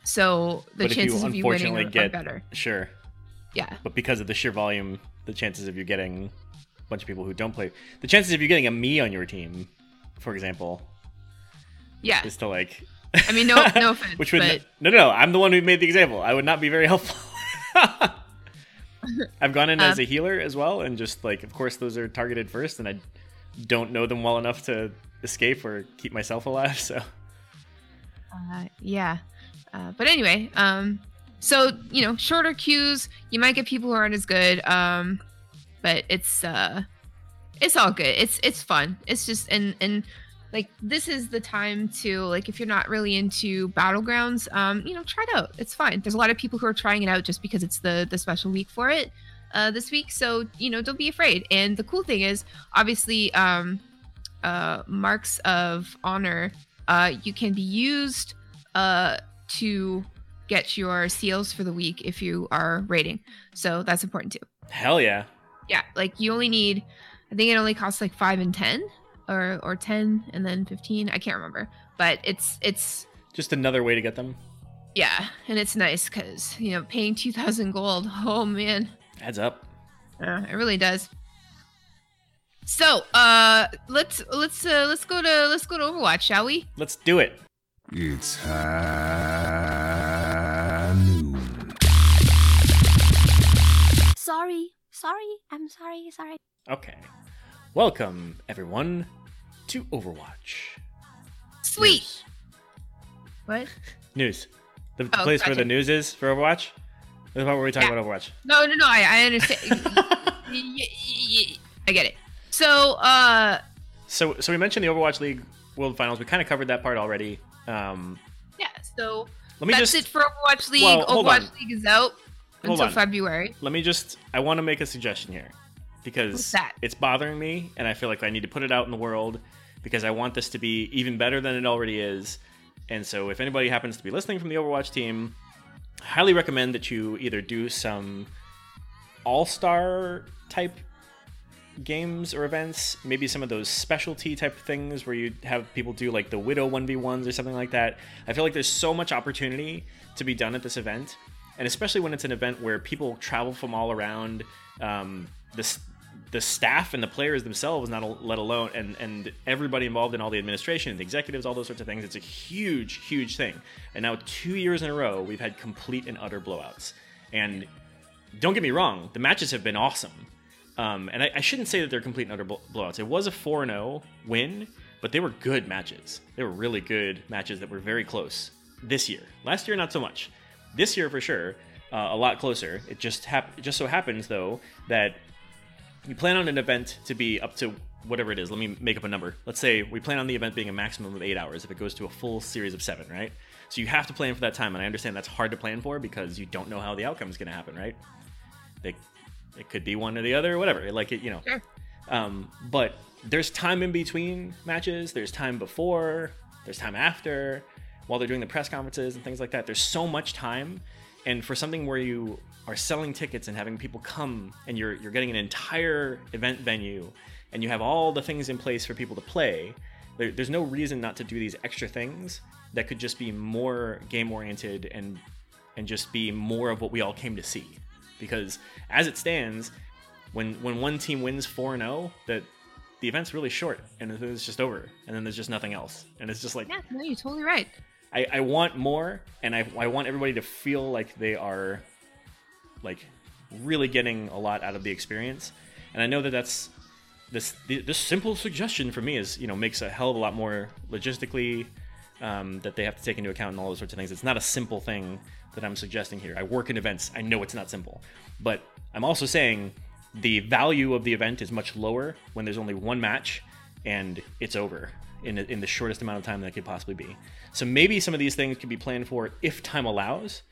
So the But if you chances of you winning are, are get- better. sure. Yeah. But because of the sheer volume, the chances of you getting a bunch of people who don't play, the chances of you getting a me on your team, for example, Yeah. is to like. I mean, no, no offense, Which would but no, no, no. I'm the one who made the example. I would not be very helpful. I've gone in as Um, a healer as well, and just like, of course, those are targeted first, and I don't know them well enough to escape or keep myself alive. So Uh, yeah. Uh, but anyway, um, so you know, shorter queues, you might get people who aren't as good. Um, but it's uh, it's all good. It's it's fun. It's just and and like this is the time to like if you're not really into battlegrounds, um, you know, try it out. It's fine. There's a lot of people who are trying it out just because it's the the special week for it. Uh, this week, so you know, don't be afraid. And the cool thing is, obviously, um, uh, marks of honor uh, you can be used uh, to get your seals for the week if you are raiding. So that's important too. hell yeah, Yeah, like you only need, I think it only costs like five and ten, or or ten and then fifteen. I can't remember, but it's it's just another way to get them yeah, and it's nice because you know paying two thousand gold. Oh man, adds up. uh, it really does. So uh, let's let's uh, let's go to let's go to Overwatch, shall we? Let's do it. It's high noon. Sorry, sorry, I'm sorry, sorry. Okay, welcome everyone to Overwatch. Sweet. News. What? News. The, the Oh, place where the news is for Overwatch. This is where we talk Yeah. about Overwatch. No, no, no. I, I understand. I get it. So, uh, So, so we mentioned the Overwatch League World Finals. We kind of covered that part already. Um, yeah. So let me that's just it for Overwatch League. Well, Overwatch on. League is out Hold until on. February. let me just. I want to make a suggestion here because it's bothering me, and I feel like I need to put it out in the world because I want this to be even better than it already is. And so, if anybody happens to be listening from the Overwatch team, highly recommend that you either do some all-star type games or events, maybe some of those specialty type things where you have people do like the Widow 1v1s or something like that. I feel like there's so much opportunity to be done at this event, and especially when it's an event where people travel from all around. Um, the, s- the staff and the players themselves, not let alone, and, and everybody involved in all the administration, the executives, all those sorts of things. It's a huge, huge thing. And now, two years in a row, we've had complete and utter blowouts. And don't get me wrong, the matches have been awesome. Um, and I, I shouldn't say that they're complete and utter bl- blowouts. It was a 4 0 win, but they were good matches. They were really good matches that were very close this year. Last year, not so much. This year, for sure, uh, a lot closer. It just hap- it just so happens, though, that you plan on an event to be up to whatever it is. Let me make up a number. Let's say we plan on the event being a maximum of eight hours if it goes to a full series of seven, right? So you have to plan for that time, and I understand that's hard to plan for because you don't know how the outcome is going to happen, right? They, it could be one or the other, or whatever. Like it, you know. Sure. Um, but there's time in between matches. There's time before. There's time after. While they're doing the press conferences and things like that. There's so much time, and for something where you are selling tickets and having people come, and you're you're getting an entire event venue, and you have all the things in place for people to play. There, there's no reason not to do these extra things that could just be more game oriented and and just be more of what we all came to see. Because as it stands, when when one team wins 4-0, that the event's really short and then it's just over and then there's just nothing else. And it's just like Yeah, no, you're totally right. I, I want more and I, I want everybody to feel like they are like really getting a lot out of the experience. And I know that that's this this simple suggestion for me is you know makes a hell of a lot more logistically um, that they have to take into account and all those sorts of things. It's not a simple thing that I'm suggesting here. I work in events. I know it's not simple, but I'm also saying the value of the event is much lower when there's only one match and it's over in, in the shortest amount of time that could possibly be. So maybe some of these things could be planned for if time allows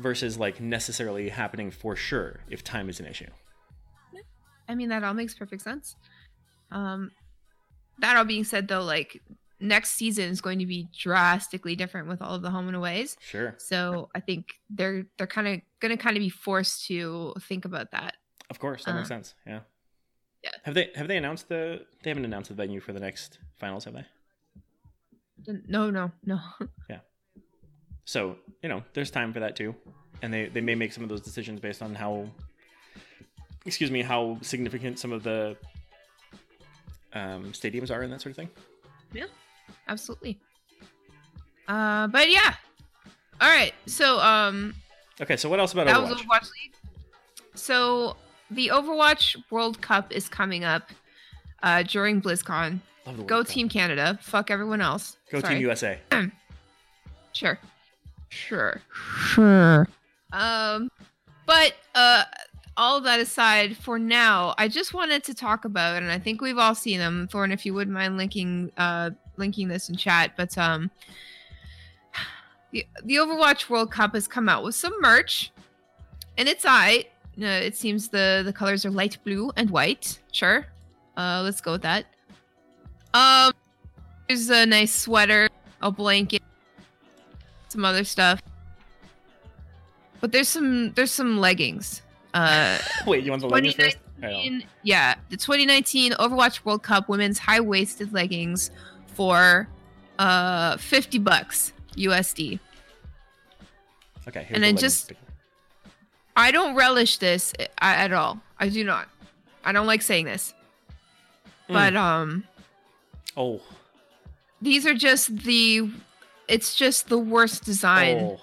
versus like necessarily happening for sure if time is an issue. I mean, that all makes perfect sense. Um, that all being said, though, like next season is going to be drastically different with all of the home and aways. Sure. So I think they're they're kind of going to kind of be forced to think about that. Of course, that makes Uh, sense. Yeah. yeah. Have they have they announced the they haven't announced the venue for the next finals, have they? No, no, no. So, you know, there's time for that too. And they, they may make some of those decisions based on how excuse me, how significant some of the um, stadiums are and that sort of thing. Yeah, absolutely. Uh, but yeah. All right. So um, Okay, so what else about that was Overwatch? Overwatch League. So the Overwatch World Cup is coming up uh, during BlizzCon. Go Cup. Team Canada. Fuck everyone else. Go Sorry. Team USA. Sure. Sure. Sure. Um, but uh, all of that aside, for now, I just wanted to talk about, and I think we've all seen them. Thorn, if you wouldn't mind linking uh linking this in chat, but um, the the Overwatch World Cup has come out with some merch, and it's I. Uh, it seems the the colors are light blue and white. Sure. Uh, let's go with that. Um, there's a nice sweater, a blanket some other stuff. But there's some there's some leggings. Uh Wait, you want the leggings first? I don't. 2019 yeah, the 2019 Overwatch World Cup women's high-waisted leggings for uh 50 bucks USD. Okay, here's and the then just- I don't relish this at all. I do not. I don't like saying this. Mm. But um Oh. these are just the it's just the worst design. Oh.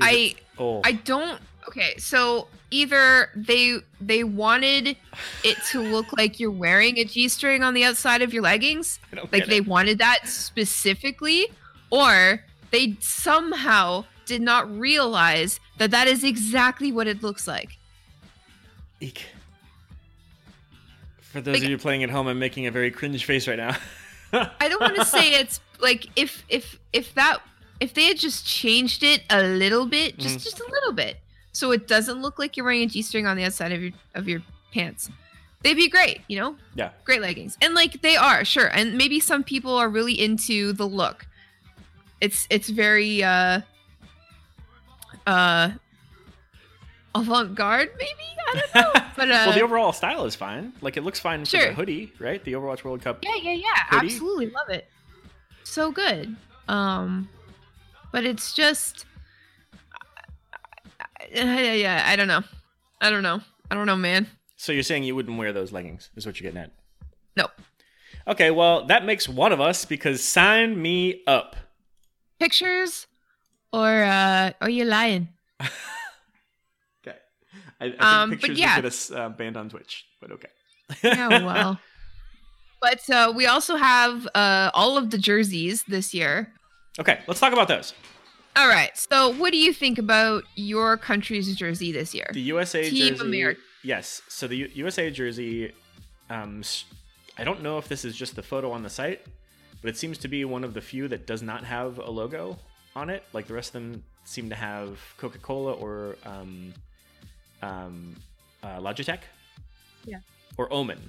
I Oh. I don't. Okay, so either they they wanted it to look like you're wearing a g-string on the outside of your leggings, like they wanted that specifically, or they somehow did not realize that that is exactly what it looks like. Eek. For those Like- of you playing at home, I'm making a very cringe face right now. I don't want to say it's like if if if that if they had just changed it a little bit, just Mhm. just a little bit, so it doesn't look like you're wearing a g-string on the outside of your of your pants, they'd be great. You know, Yeah. great leggings, and like they are sure, and maybe some people are really into the look. It's it's very uh uh avant-garde, maybe I don't know, but uh, well, the overall style is fine. Like it looks fine for Sure. the hoodie, right? The Overwatch World Cup. Yeah, yeah, yeah. hoodie. Absolutely love it. So good. Um but it's just yeah, yeah, I don't know. I don't know. I don't know, man. So you're saying you wouldn't wear those leggings? Is what you're getting at? No. Okay, well that makes one of us because sign me up. Pictures or uh or you lying? I, I think Um, but pictures yeah. would get us uh, banned on Twitch, but okay. Yeah, well. but uh we also have uh all of the jerseys this year. okay, let's talk about those. All right. So what do you think about your country's jersey this year? The USA Team jersey. America. Yes. So the U- USA jersey. Um, I don't know if this is just the photo on the site, but it seems to be one of the few that does not have a logo on it. Like the rest of them seem to have Coca-Cola or um, um, uh, Logitech. Yeah. Or Omen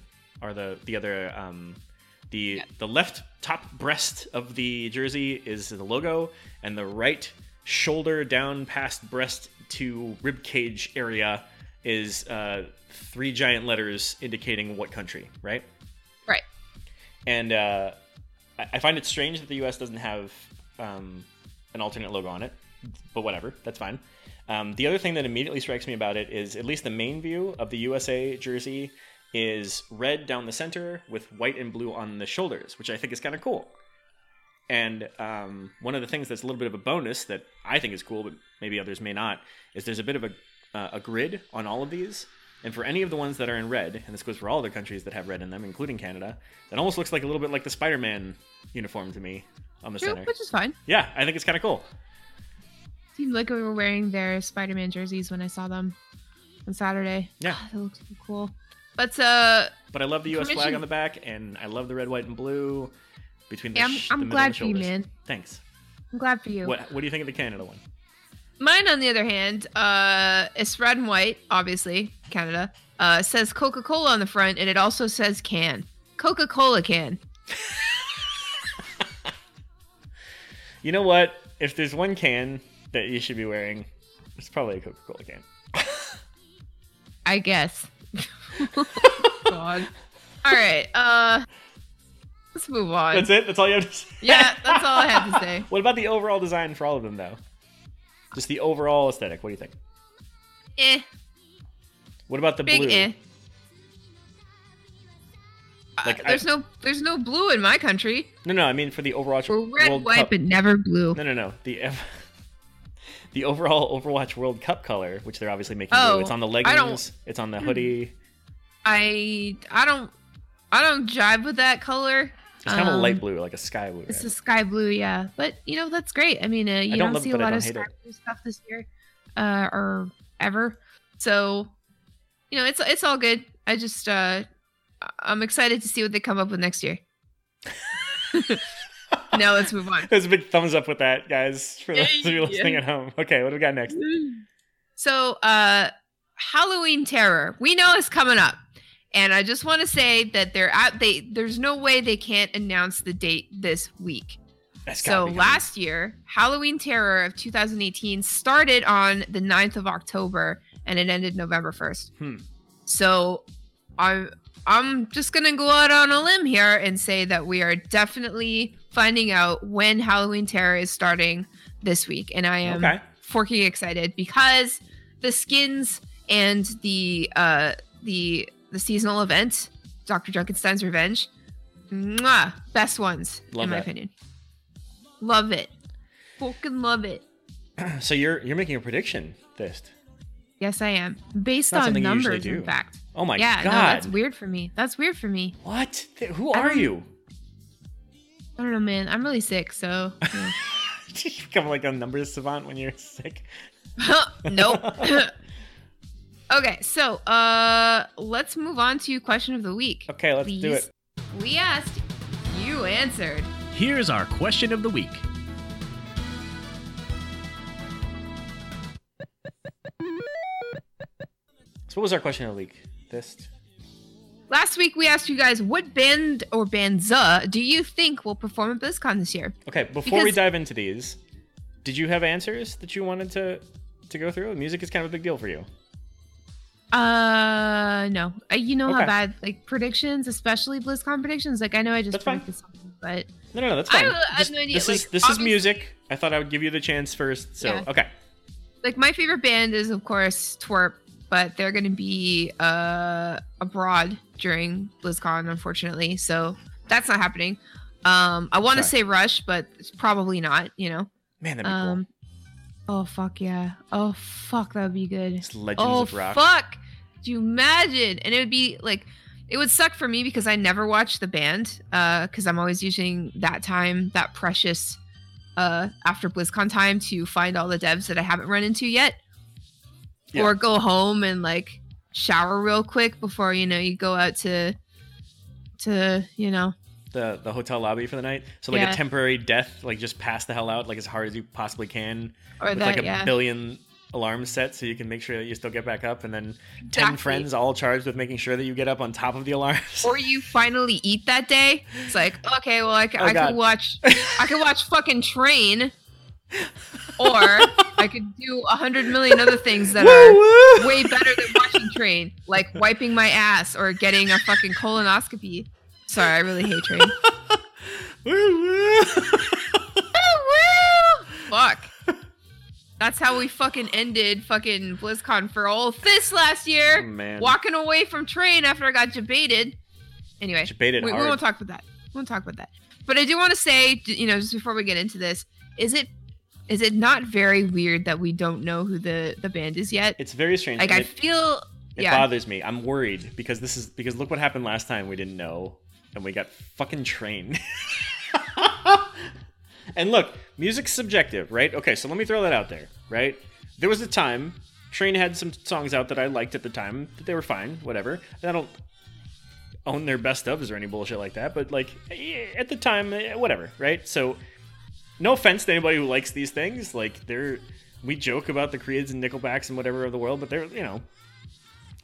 are the the other um, the the left top breast of the jersey is the logo, and the right shoulder down past breast to rib cage area is uh, three giant letters indicating what country, right? Right. And uh, I- I find it strange that the U.S. doesn't have um, an alternate logo on it, but whatever, that's fine. Um, the other thing that immediately strikes me about it is at least the main view of the USA jersey is red down the center with white and blue on the shoulders, which I think is kind of cool. And um, one of the things that's a little bit of a bonus that I think is cool, but maybe others may not, is there's a bit of a, uh, a grid on all of these. And for any of the ones that are in red, and this goes for all the countries that have red in them, including Canada, that almost looks like a little bit like the Spider-Man uniform to me on the True, center. which is fine. Yeah, I think it's kind of cool. Seemed like we were wearing their Spider-Man jerseys when I saw them on Saturday. Yeah. Ah, that looks cool. But uh, But I love the U.S. flag on the back, and I love the red, white, and blue between the, yeah, I'm, sh- I'm middle glad for you, man. Thanks. I'm glad for you. What What do you think of the Canada one? Mine, on the other hand, uh, it's red and white, obviously, Canada. Uh, says Coca Cola on the front, and it also says can. Coca Cola can. You know what? If there's one can that you should be wearing, it's probably a Coca Cola can. I guess. God. All right. Uh, let's move on. That's it. That's all you have to say. Yeah, that's all I have to say. What about the overall design for all of them, though? Just the overall aesthetic. What do you think? Eh, What about the big blue? eh. Like, Uh, I- there's no there's no blue in my country. No, no. I mean for the overall. We're red, World white, Cup. but never blue. No, no, no. The ev- the overall Overwatch World Cup color, which they're obviously making Oh, blue. It's on the I leggings. It's on the hoodie. I I don't I don't jive with that color. It's kind of a light Um, blue, like a sky blue. It's right? a sky blue, yeah. But you know that's great. I mean, uh, you don't don't, see it, a lot of sky it. blue stuff this year, uh, or ever. So, you know, it's it's all good. I just uh, I'm excited to see what they come up with next year. now let's move on. There's a big thumbs up with that, guys, for those of you Yeah. listening at home. Okay, what do we got next? So, uh, Halloween Terror, we know is coming up, and I just want to say that they're out. They there's no way they can't announce the date this week. So last year, Halloween Terror of 2018 started on the 9th of October and it ended November 1st. Hmm. So I I'm just gonna go out on a limb here and say that we are definitely finding out when Halloween Terror is starting this week, and I am Okay. forking excited because the skins and the uh the the seasonal event, Dr. Junkenstein's Revenge, mwah, best ones Love in my that. opinion. Love it, fucking love it. So you're you're making a prediction, Fist. Yes, I am based on something you usually numbers. In fact, Oh my yeah, god. no, that's weird for me. That's weird for me. What? Who are you? I don't know, man. I'm really sick, so yeah. you become like a numbers savant when you're sick. nope. okay, so uh let's move on to question of the week. Okay, let's do it. We asked, you answered. Here's our question of the week. So what was our question of the week? Fist. Last week we asked you guys what band or bandza do you think will perform at BlizzCon this year? Okay, before we dive into these, did you have answers that you wanted to to go through? Music is kind of a big deal for you. Uh, no. Uh, you know Okay. how bad like predictions, especially BlizzCon predictions. Like I know I just fine. predicted something, but No, no, no, that's fine. I have Just- no idea, This is like, this is music. I thought I would give you the chance first. So Yeah. okay, like my favorite band is of course Twerp, but they're gonna be uh abroad during BlizzCon, unfortunately. So that's not happening. Um, I want to say Rush, but it's probably not. You know. man, that'd be Um. Oh fuck yeah! Oh fuck, that would be good. It's Legends Oh of Rock. fuck! Do you imagine? And it would be like, it would suck for me because I never watch the band. Uh, because I'm always using that time, that precious, uh, after BlizzCon time to find all the devs that I haven't run into yet, Yeah. or go home and like shower real quick before you know you go out to, to you know The the hotel lobby for the night. So like Yeah. a temporary death, like just pass the hell out, like as hard as you possibly can, or with that like a yeah. billion alarms set, so you can make sure that you still get back up, and then ten friends all charged with making sure that you get up on top of the alarms. or you finally eat that day. It's like, okay, well, I, c- Oh, I can watch, I can watch fucking Train, or I could do a hundred million other things that are way better than watching Train, like wiping my ass or getting a fucking colonoscopy. Sorry, I really hate Train. Fuck. That's how we fucking ended fucking BlizzCon for all this last year. Oh, man. Walking away from Train after I got debated. Anyway, Debated we, we won't talk about that. We won't talk about that. But I do want to say, you know, just before we get into this, is it is it not very weird that we don't know who the the band is yet? It's very strange. Like I it, feel, it yeah, bothers me. I'm worried because this is because look what happened last time we didn't know, and we got fucking trained. and look, music's subjective, right? Okay, so let me throw that out there, right? There was a time Train had some songs out that I liked at the time. That they were fine, whatever. And I don't own their best ofs or any bullshit like that, but like eh, at the time, eh, whatever, right? So no offense to anybody who likes these things. Like they're we joke about the Creeds and Nickelbacks and whatever of the world, but they're you know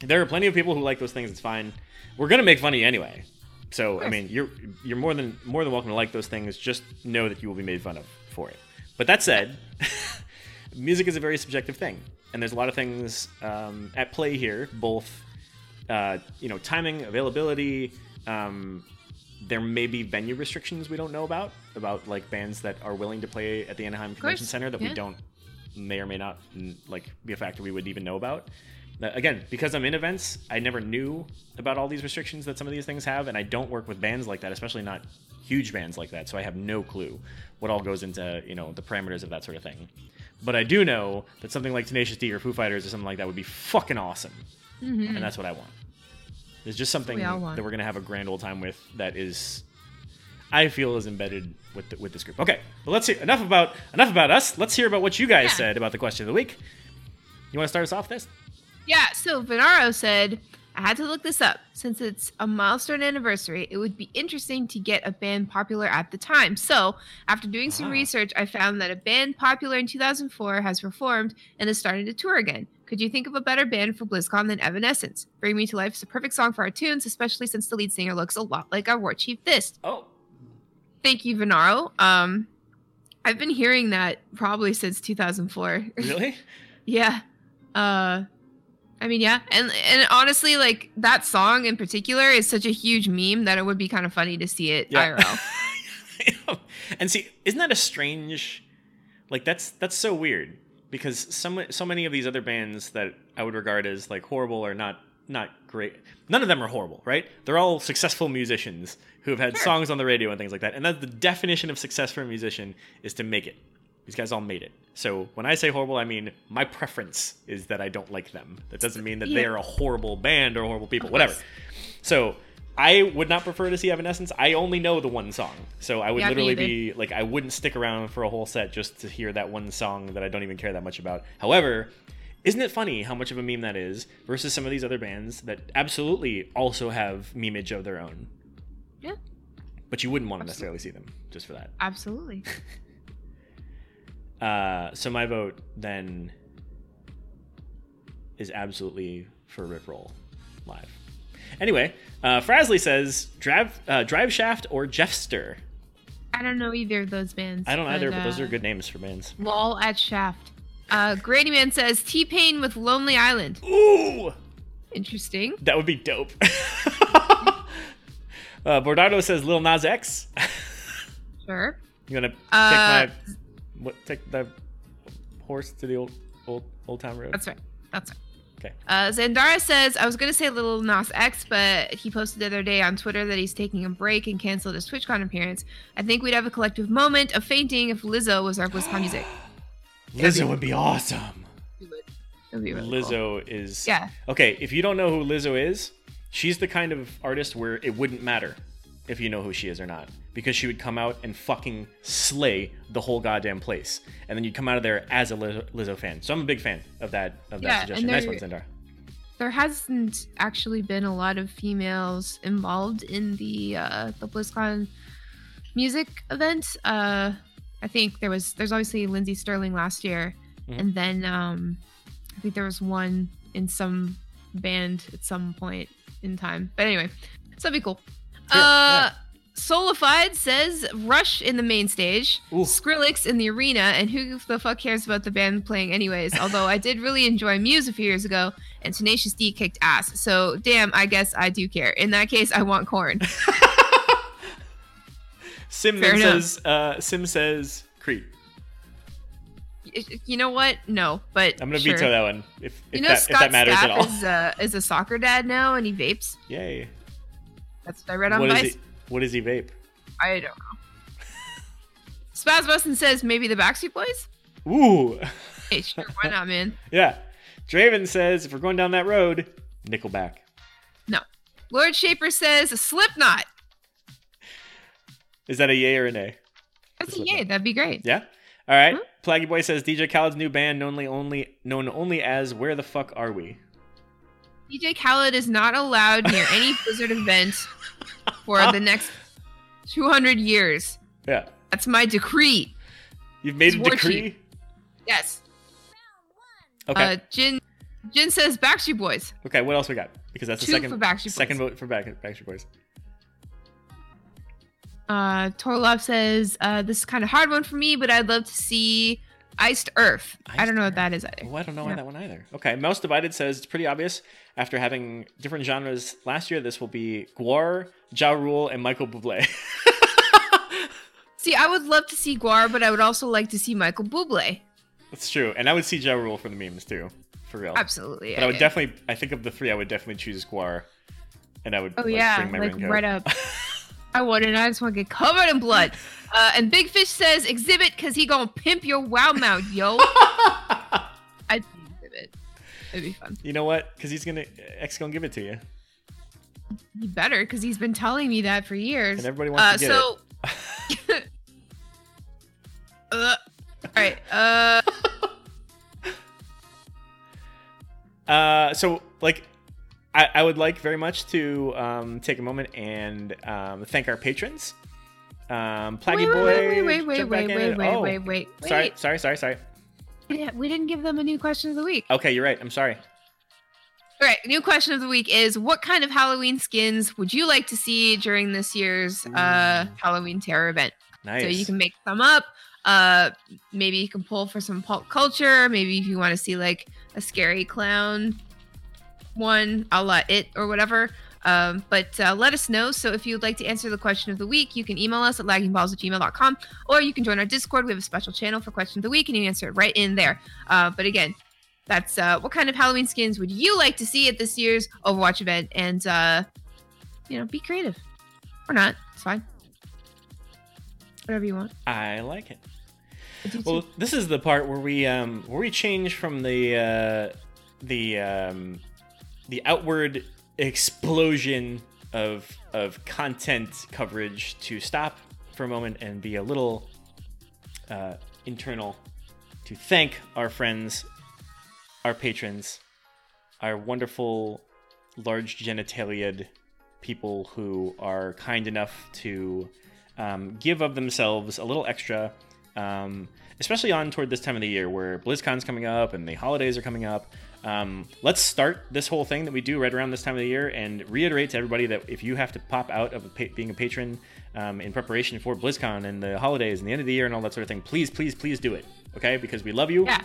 there are plenty of people who like those things. It's fine. We're gonna make fun of you anyway. So I mean, you're you're more than more than welcome to like those things. Just know that you will be made fun of for it. but that said, music is a very subjective thing, and there's a lot of things um, at play here. Both, uh, you know, timing, availability. Um, there may be venue restrictions we don't know about about like bands that are willing to play at the Anaheim Convention Center that yeah. we don't may or may not like be a factor we would even know about. Again, because I'm in events, I never knew about all these restrictions that some of these things have, and I don't work with bands like that, especially not huge bands like that. So I have no clue what all goes into you know the parameters of that sort of thing. But I do know that something like Tenacious D or Foo Fighters or something like that would be fucking awesome, mm-hmm. and that's what I want. There's just something we that we're gonna have a grand old time with that is, I feel, is embedded with the, with this group. Okay, but let's hear enough about enough about us. Let's hear about what you guys Yeah. said about the question of the week. You want to start us off this? Yeah, so Venaro said, I had to look this up. Since it's a milestone anniversary, it would be interesting to get a band popular at the time. So, after doing some Ah. research, I found that a band popular in 2004 has reformed and is starting to tour again. Could you think of a better band for BlizzCon than Evanescence? Bring Me to Life is a perfect song for our tunes, especially since the lead singer looks a lot like our War Chief This. Oh, Thank you, Venaro. Um, I've been hearing that probably since 2004. really? Yeah. Uh I mean, yeah. And and honestly, like that song in particular is such a huge meme that it would be kind of funny to see it IRL. and see, isn't that a strange? Like that's that's so weird because some so many of these other bands that I would regard as like horrible or not not great. None of them are horrible, right? They're all successful musicians who have had songs on the radio and things like that. And that's the definition of success for a musician is to make it. These guys all made it. So when I say horrible, I mean my preference is that I don't like them. That doesn't mean that they are a horrible band or horrible people, whatever. So I would not prefer to see Evanescence. I only know the one song, so I would Yeah, literally be like, I wouldn't stick around for a whole set just to hear that one song that I don't even care that much about. However, isn't it funny how much of a meme that is versus some of these other bands that absolutely also have memeage of their own, Yeah, but you wouldn't want to necessarily see them just for that. absolutely. Uh, so my vote then is absolutely for Rick Roll live. Anyway, uh, Frasley says drive uh, drive shaft or Jeffster. I don't know either of those bands. I don't either, but those uh, are good names for bands. Lol at Shaft. Uh, Grady Man says T Pain with Lonely Island. Ooh, Interesting. that would be dope. uh, Bordado says Lil Nas X. Sure. you gonna Uh, take my what? Take the horse to the old old old town road. That's right. That's right. Okay. Uh, Zandara says, I was going to say Little Nas X, but he posted the other day on Twitter that he's taking a break and canceled his TwitchCon appearance. I think we'd have a collective moment of fainting if Lizzo was our BlizzCon music. Lizzo would be awesome. It would be really cool. Lizzo is Yeah. Okay, if you don't know who Lizzo is, she's the kind of artist where it wouldn't matter if you know who she is or not because she would come out and fucking slay the whole goddamn place, and then you'd come out of there as a Lizzo, fan. So I'm a big fan of that of that Yeah, suggestion. and Nice there- one, Zendar. There hasn't actually been a lot of females involved in the uh, the BlizzCon music event. Uh, I think there was there's obviously Lindsey Stirling last year, Mhm. and then um, I think there was one in some band at some point in time. But anyway, so that'd be cool. Uh, Solified says Rush in the main stage, Ooh. Skrillex in the arena, and who the fuck cares about the band playing anyways? Although I did really enjoy Muse a few years ago, and Tenacious D kicked ass. So damn, I guess I do care. In that case, I want Korn. Sim says uh, Sim says Creed. you know what? No, but I'm gonna sure. veto that one if if, You know, that, if Scott that matters Stapp at all. is a, is a soccer dad now, and he vapes. Yay. That's what I read on What is Vice. he? What does he vape? I don't know. Spaz Bustin says maybe the Backstreet Boys. Ooh. Hey, sure, why not, man? yeah. Draven says if we're going down that road, Nickelback. No. Lord Shaper says a Slipknot. Is that a yay or a nay? That's a yay. That'd be great. Yeah. All right. Hmm? Plaggy Boy says DJ Khaled's new band, known only, only known only as "Where the fuck are we?" DJ Khaled is not allowed near any Blizzard event for the next 200 years. Yeah. That's my decree. You've made a It's war decree. chief. Yes. Okay. Uh, Jin Jin says Backstreet Boys. okay. What else we got? Because that's the two second for Backstreet second Boys. vote for Back, Backstreet Boys. Uh, Torlov says, uh, this is kind of hard one for me, but I'd love to see Iced Earth. I don't know Earth. what that is either. Oh, I don't know Yeah. that one either. Okay, Mouse Divided says it's pretty obvious. After having different genres last year, this will be GWAR, Ja Rule, and Michael Bublé. See, I would love to see GWAR, but I would also like to see Michael Bublé. That's true, and I would see Ja Rule for the memes too, for real. Absolutely. But I would yeah. definitely, I think of the three, I would definitely choose GWAR, and I would. Oh like, yeah, like right up. I wouldn't. I just want to get covered in blood. Uh, and Big Fish says exhibit because he gonna pimp your wow mouth, yo. I'd exhibit. It'd be fun. You know what? Because he's gonna X gonna give it to you, He better because he's been telling me that for years. and everybody wants Uh, to get so. uh, all right. Uh. Uh, so like, I, I would like very much to um, take a moment and um, thank our patrons. Um, Plaggy wait, Boy. wait, wait, wait, wait, wait, in. wait, Oh, wait, wait, wait. Sorry, sorry, sorry, sorry. Yeah, we didn't give them a new question of the week. Okay, you're right. I'm sorry. All right, new question of the week is what kind of Halloween skins would you like to see during this year's uh, Halloween Terror event? Nice. So you can make some up. Uh, maybe you can pull for some pulp culture. Maybe if you want to see like a scary clown one, a la it or whatever. Um, but uh, let us know. So if you'd like to answer the question of the week, you can email us at laggingballs at gmail.com or you can join our Discord. We have a special channel for question of the week and you answer it right in there. Uh, but again, that's uh, what kind of Halloween skins would you like to see at this year's Overwatch event? And, uh, you know, be creative or not. It's fine. Whatever you want. I like it. I. Well, this is the part where we um where we change from the uh the um the outward explosion of of content coverage to stop for a moment and be a little uh internal to thank our friends, our patrons, our wonderful large genitaliaed people who are kind enough to um, give of themselves a little extra, um, especially on toward this time of the year where BlizzCon's coming up and the holidays are coming up. Um, let's start this whole thing that we do right around this time of the year and reiterate to everybody that if you have to pop out of a pa- being a patron um, in preparation for BlizzCon and the holidays and the end of the year and all that sort of thing, please, please, please do it. Okay, because we love you. Yeah.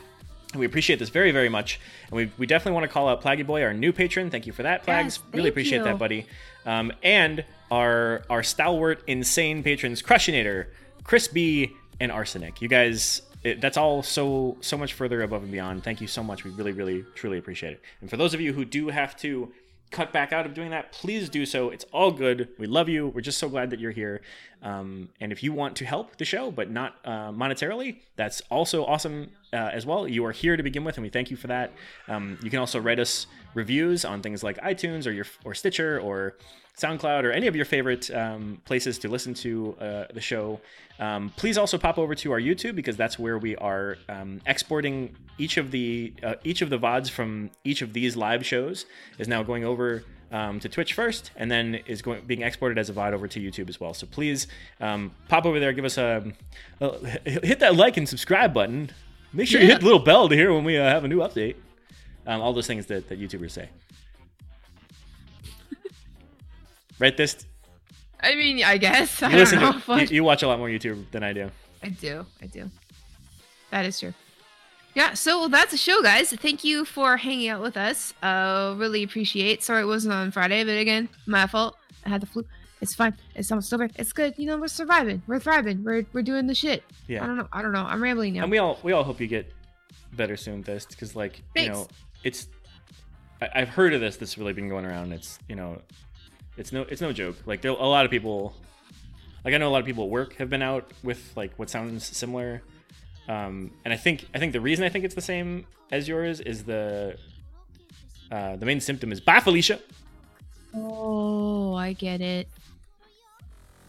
And we appreciate this very, very much. And we, we definitely want to call out Plaggy Boy, our new patron. Thank you for that, Plags. Yes, really appreciate you. that, buddy. Um, and our our stalwart, insane patrons, Crushinator, Chris B, and Arsenic. You guys, it, that's all so so much further above and beyond. Thank you so much. We really, really, truly appreciate it. And for those of you who do have to cut back out of doing that, please do so. It's all good. We love you. We're just so glad that you're here. Um, and if you want to help the show, but not uh, monetarily, that's also awesome uh, as well. You are here to begin with, and we thank you for that. Um, you can also write us reviews on things like iTunes or your or Stitcher or SoundCloud or any of your favorite um, places to listen to uh, the show. Um, please also pop over to our YouTube because that's where we are um, exporting each of the uh, each of the vods from each of these live shows is now going over um, to Twitch first, and then is going being exported as a VOD over to YouTube as well. So please um, pop over there, give us a, a hit that like and subscribe button. Make sure you hit the little bell to hear when we uh, have a new update. Um, all those things that, that YouTubers say. Right, this I mean, I guess. I you don't listen know. to but you, you watch a lot more YouTube than I do. I do. I do. That is true. Yeah, so that's the show, guys. Thank you for hanging out with us. Uh, really appreciate. Sorry it wasn't on Friday, but again, my fault. I had the flu. It's fine. It's almost over. It's good. You know, we're surviving. We're thriving. We're we're doing the shit. Yeah. I don't know. I don't know. I'm rambling now. And we all we all hope you get better soon, Thist, because like you know, it's I, I've heard of this. That's really been going around. It's you know, it's no it's no joke. Like there a lot of people, like I know a lot of people at work have been out with like what sounds similar. Um, and I think I think the reason I think it's the same as yours is the uh, the main symptom is bye Felicia. oh, I get it.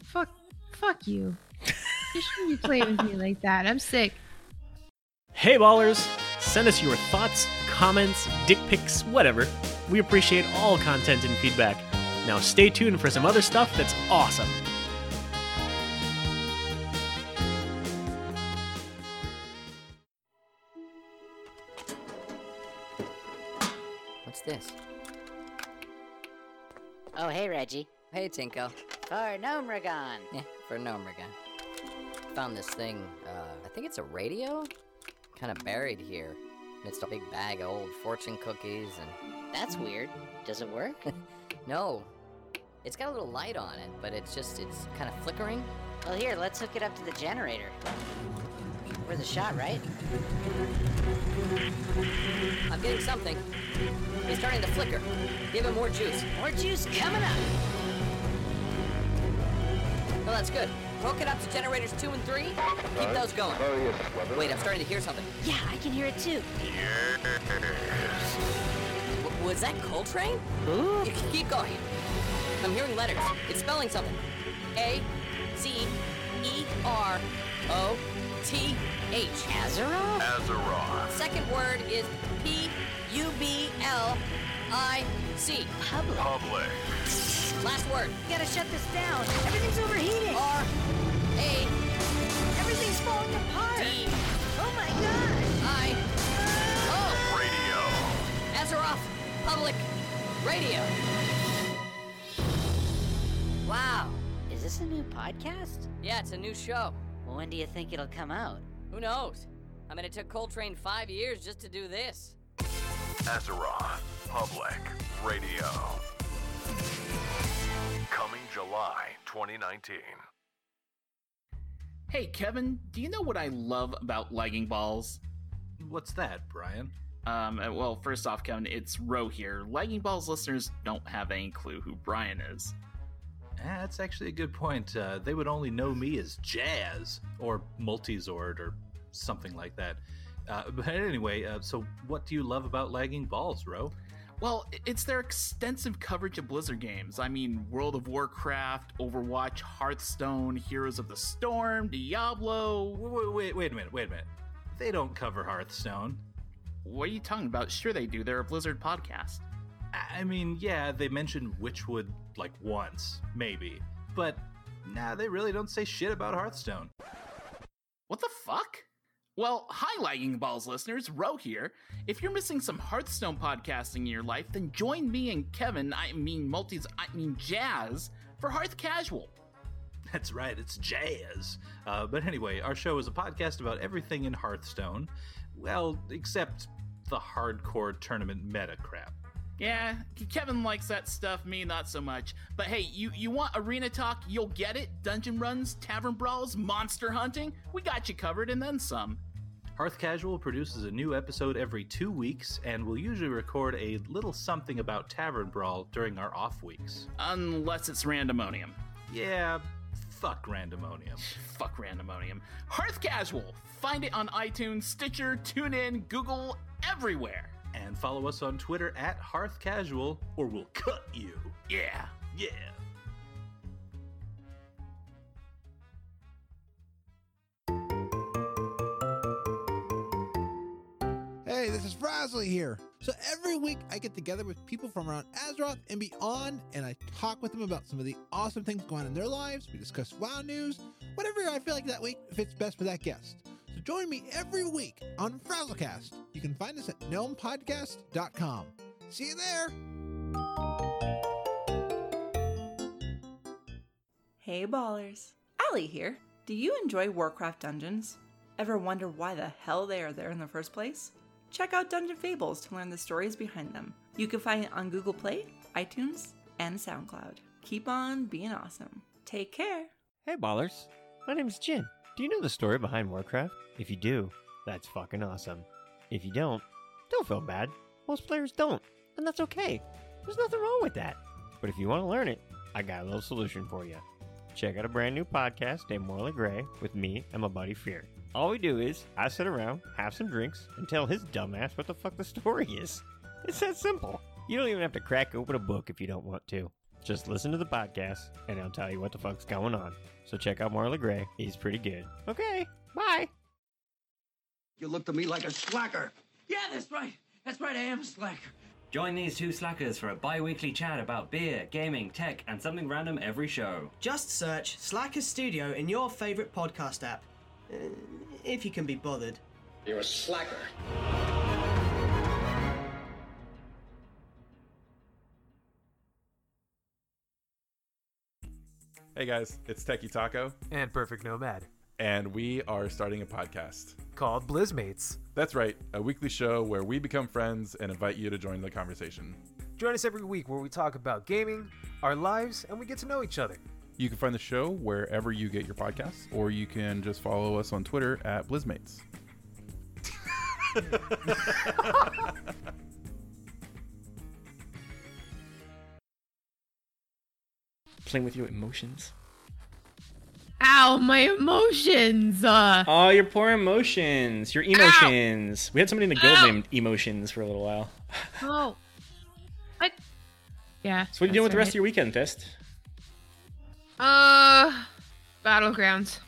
Fuck. Fuck you. You shouldn't be playing with me like that. I'm sick. Hey ballers! Send us your thoughts, comments, dick pics, whatever. We appreciate all content and feedback. Now stay tuned for some other stuff that's awesome. What's this? Oh, hey, Reggie. Hey, Tinko. For Gnomeregan. Yeah, for Gnomeregan. Found this thing, uh, I think it's a radio? Kind of buried here. Amidst a big bag of old fortune cookies and. That's weird. Does it work? No! It's got a little light on it, but it's just, it's kind of flickering. well, here, let's hook it up to the generator. Worth a shot, right? I'm getting something. He's starting to flicker. Give him more juice. More juice coming up. Well, that's good. Hook it up to generators two and three. Keep those going. Wait, I'm starting to hear something. Yeah, I can hear it too. W- was that Coltrane? You c- keep going. I'm hearing letters. It's spelling something. A Z E R O T H. Azeroth? Azeroth. Second word is P U B L I C. Public. Public. Last word. You gotta shut this down. Everything's overheating. R A Everything's falling apart. D Oh my gosh. I O. Radio. Azeroth Public Radio. Wow. Is this a new podcast? Yeah, it's a new show. Well, when do you think it'll come out? Who knows? I mean, it took Coltrane five years just to do this. Azeroth. Public. Radio. Coming July 2019. Hey, Kevin, do you know what I love about lagging balls? What's that, Brian? Um, uh, well, first off, Kevin, it's Ro here. Lagging Balls listeners don't have any clue who Brian is. That's actually a good point. Uh, they would only know me as Jazz or Multizord or something like that. Uh, but anyway, uh, so what do you love about lagging balls, Ro? Well, it's their extensive coverage of Blizzard games. I mean, World of Warcraft, Overwatch, Hearthstone, Heroes of the Storm, Diablo. Wait, wait, wait a minute, wait a minute. They don't cover Hearthstone. What are you talking about? Sure, they do. They're a Blizzard podcast. I mean, yeah, they mentioned Witchwood like once, maybe. But nah, they really don't say shit about Hearthstone. What the fuck? Well, hi, Lagging Balls listeners, Ro here. If you're missing some Hearthstone podcasting in your life, then join me and Kevin, I mean Multis, I mean Jazz, for Hearth Casual. That's right, it's jazz. Uh, but anyway, our show is a podcast about everything in Hearthstone. Well, except the hardcore tournament meta crap. Yeah, Kevin likes that stuff, me not so much. But hey, you, you want arena talk, you'll get it. Dungeon runs, tavern brawls, monster hunting, we got you covered and then some. Hearth Casual produces a new episode every two weeks, and we'll usually record a little something about Tavern Brawl during our off weeks. Unless it's randomonium. Yeah, fuck randomonium. Fuck randomonium. Hearth Casual! Find it on iTunes, Stitcher, TuneIn, Google, everywhere. And follow us on Twitter at Hearth Casual, or we'll cut you. Yeah. Yeah. Hey, this is Frasley here. So every week I get together with people from around Azeroth and beyond, and I talk with them about some of the awesome things going on in their lives. We discuss WoW news, whatever I feel like that week fits best for that guest. So join me every week on Frazzlecast. You can find us at gnomepodcast.com. See you there. Hey ballers, Allie here. Do you enjoy Warcraft dungeons? Ever wonder why the hell they are there in the first place? Check out Dungeon Fables to learn the stories behind them. You can find it on Google Play, iTunes, and SoundCloud. Keep on being awesome. Take care. Hey ballers, my name's Jin. Do you know the story behind Warcraft? If you do, that's fucking awesome. If you don't, don't feel bad. Most players don't, and that's okay. There's nothing wrong with that. But if you want to learn it, I got a little solution for you. Check out a brand new podcast named Morley Gray with me and my buddy Fear. All we do is I sit around, have some drinks, and tell his dumbass what the fuck the story is. It's that simple. You don't even have to crack open a book if you don't want to. Just listen to the podcast, and he'll tell you what the fuck's going on. So check out Marla Gray. He's pretty good. Okay, bye. You look to me like a slacker. Yeah, that's right. That's right, I am a slacker. Join these two slackers for a bi weekly chat about beer, gaming, tech, and something random every show. Just search Slacker Studio in your favourite podcast app. Uh, if you can be bothered. You're a slacker. Hey guys, it's Techie Taco. And Perfect Nomad. And we are starting a podcast called Blizzmates. That's right, a weekly show where we become friends and invite you to join the conversation. Join us every week where we talk about gaming, our lives, and we get to know each other. You can find the show wherever you get your podcasts, or you can just follow us on Twitter at Blizzmates. Playing with your emotions. Ow, my emotions. Uh, Oh, your poor emotions. Your emotions. We had somebody in the guild Ow. named Emotions for a little while. oh. What? Yeah. So what are you doing with the rest of your weekend, Fist? Uh, battlegrounds.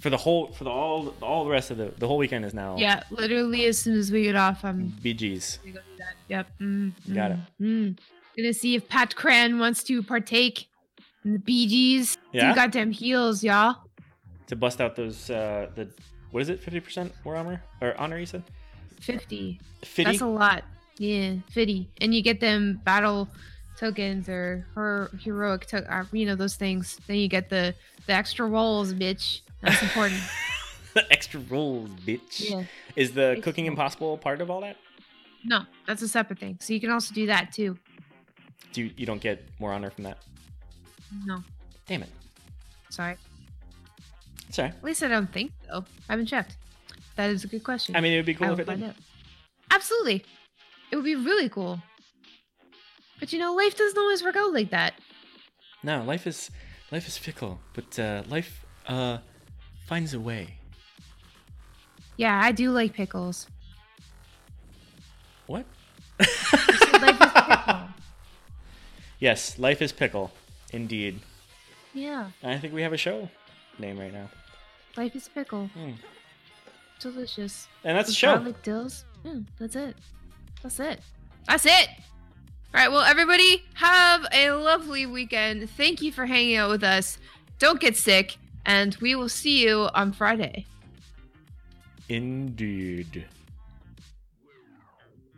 For the whole, for the all, all the rest of the, the whole weekend is now. Yeah, literally as soon as we get off, I'm BGs. go. Yep. Mm, Got mm, it. Mm. Gonna see if Pat Cran wants to partake in the BGs. Yeah? Two goddamn heels, y'all. To bust out those, uh, the, what is it? Fifty percent war armor or honor? You said. 50. 50? That's a lot. Yeah, 50. And you get them battle tokens or her heroic to- uh, you know those things. Then you get the the extra rolls, bitch. That's important. The extra rolls, bitch. Yeah. Is the cooking impossible part of all that? no, that's a separate thing. So you can also do that too. Do you, you don't get more honor from that? No, Damn it. sorry. Sorry. At least I don't think so. I haven't checked. That is a good question. I mean, it would be cool I if it did. out. Absolutely. It would be really cool. But you know, life doesn't always work out like that. No, life is life is fickle, but uh, life uh finds a way. Yeah, I do like pickles. What? Life is pickle. Yes, life is pickle, indeed. Yeah, I think we have a show name right now. life is pickle. Hmm. Delicious. And that's the With show. Garlic dills. Mm, that's it. That's it. That's it. All right. Well, everybody, have a lovely weekend. Thank you for hanging out with us. Don't get sick, and we will see you on Friday. Indeed.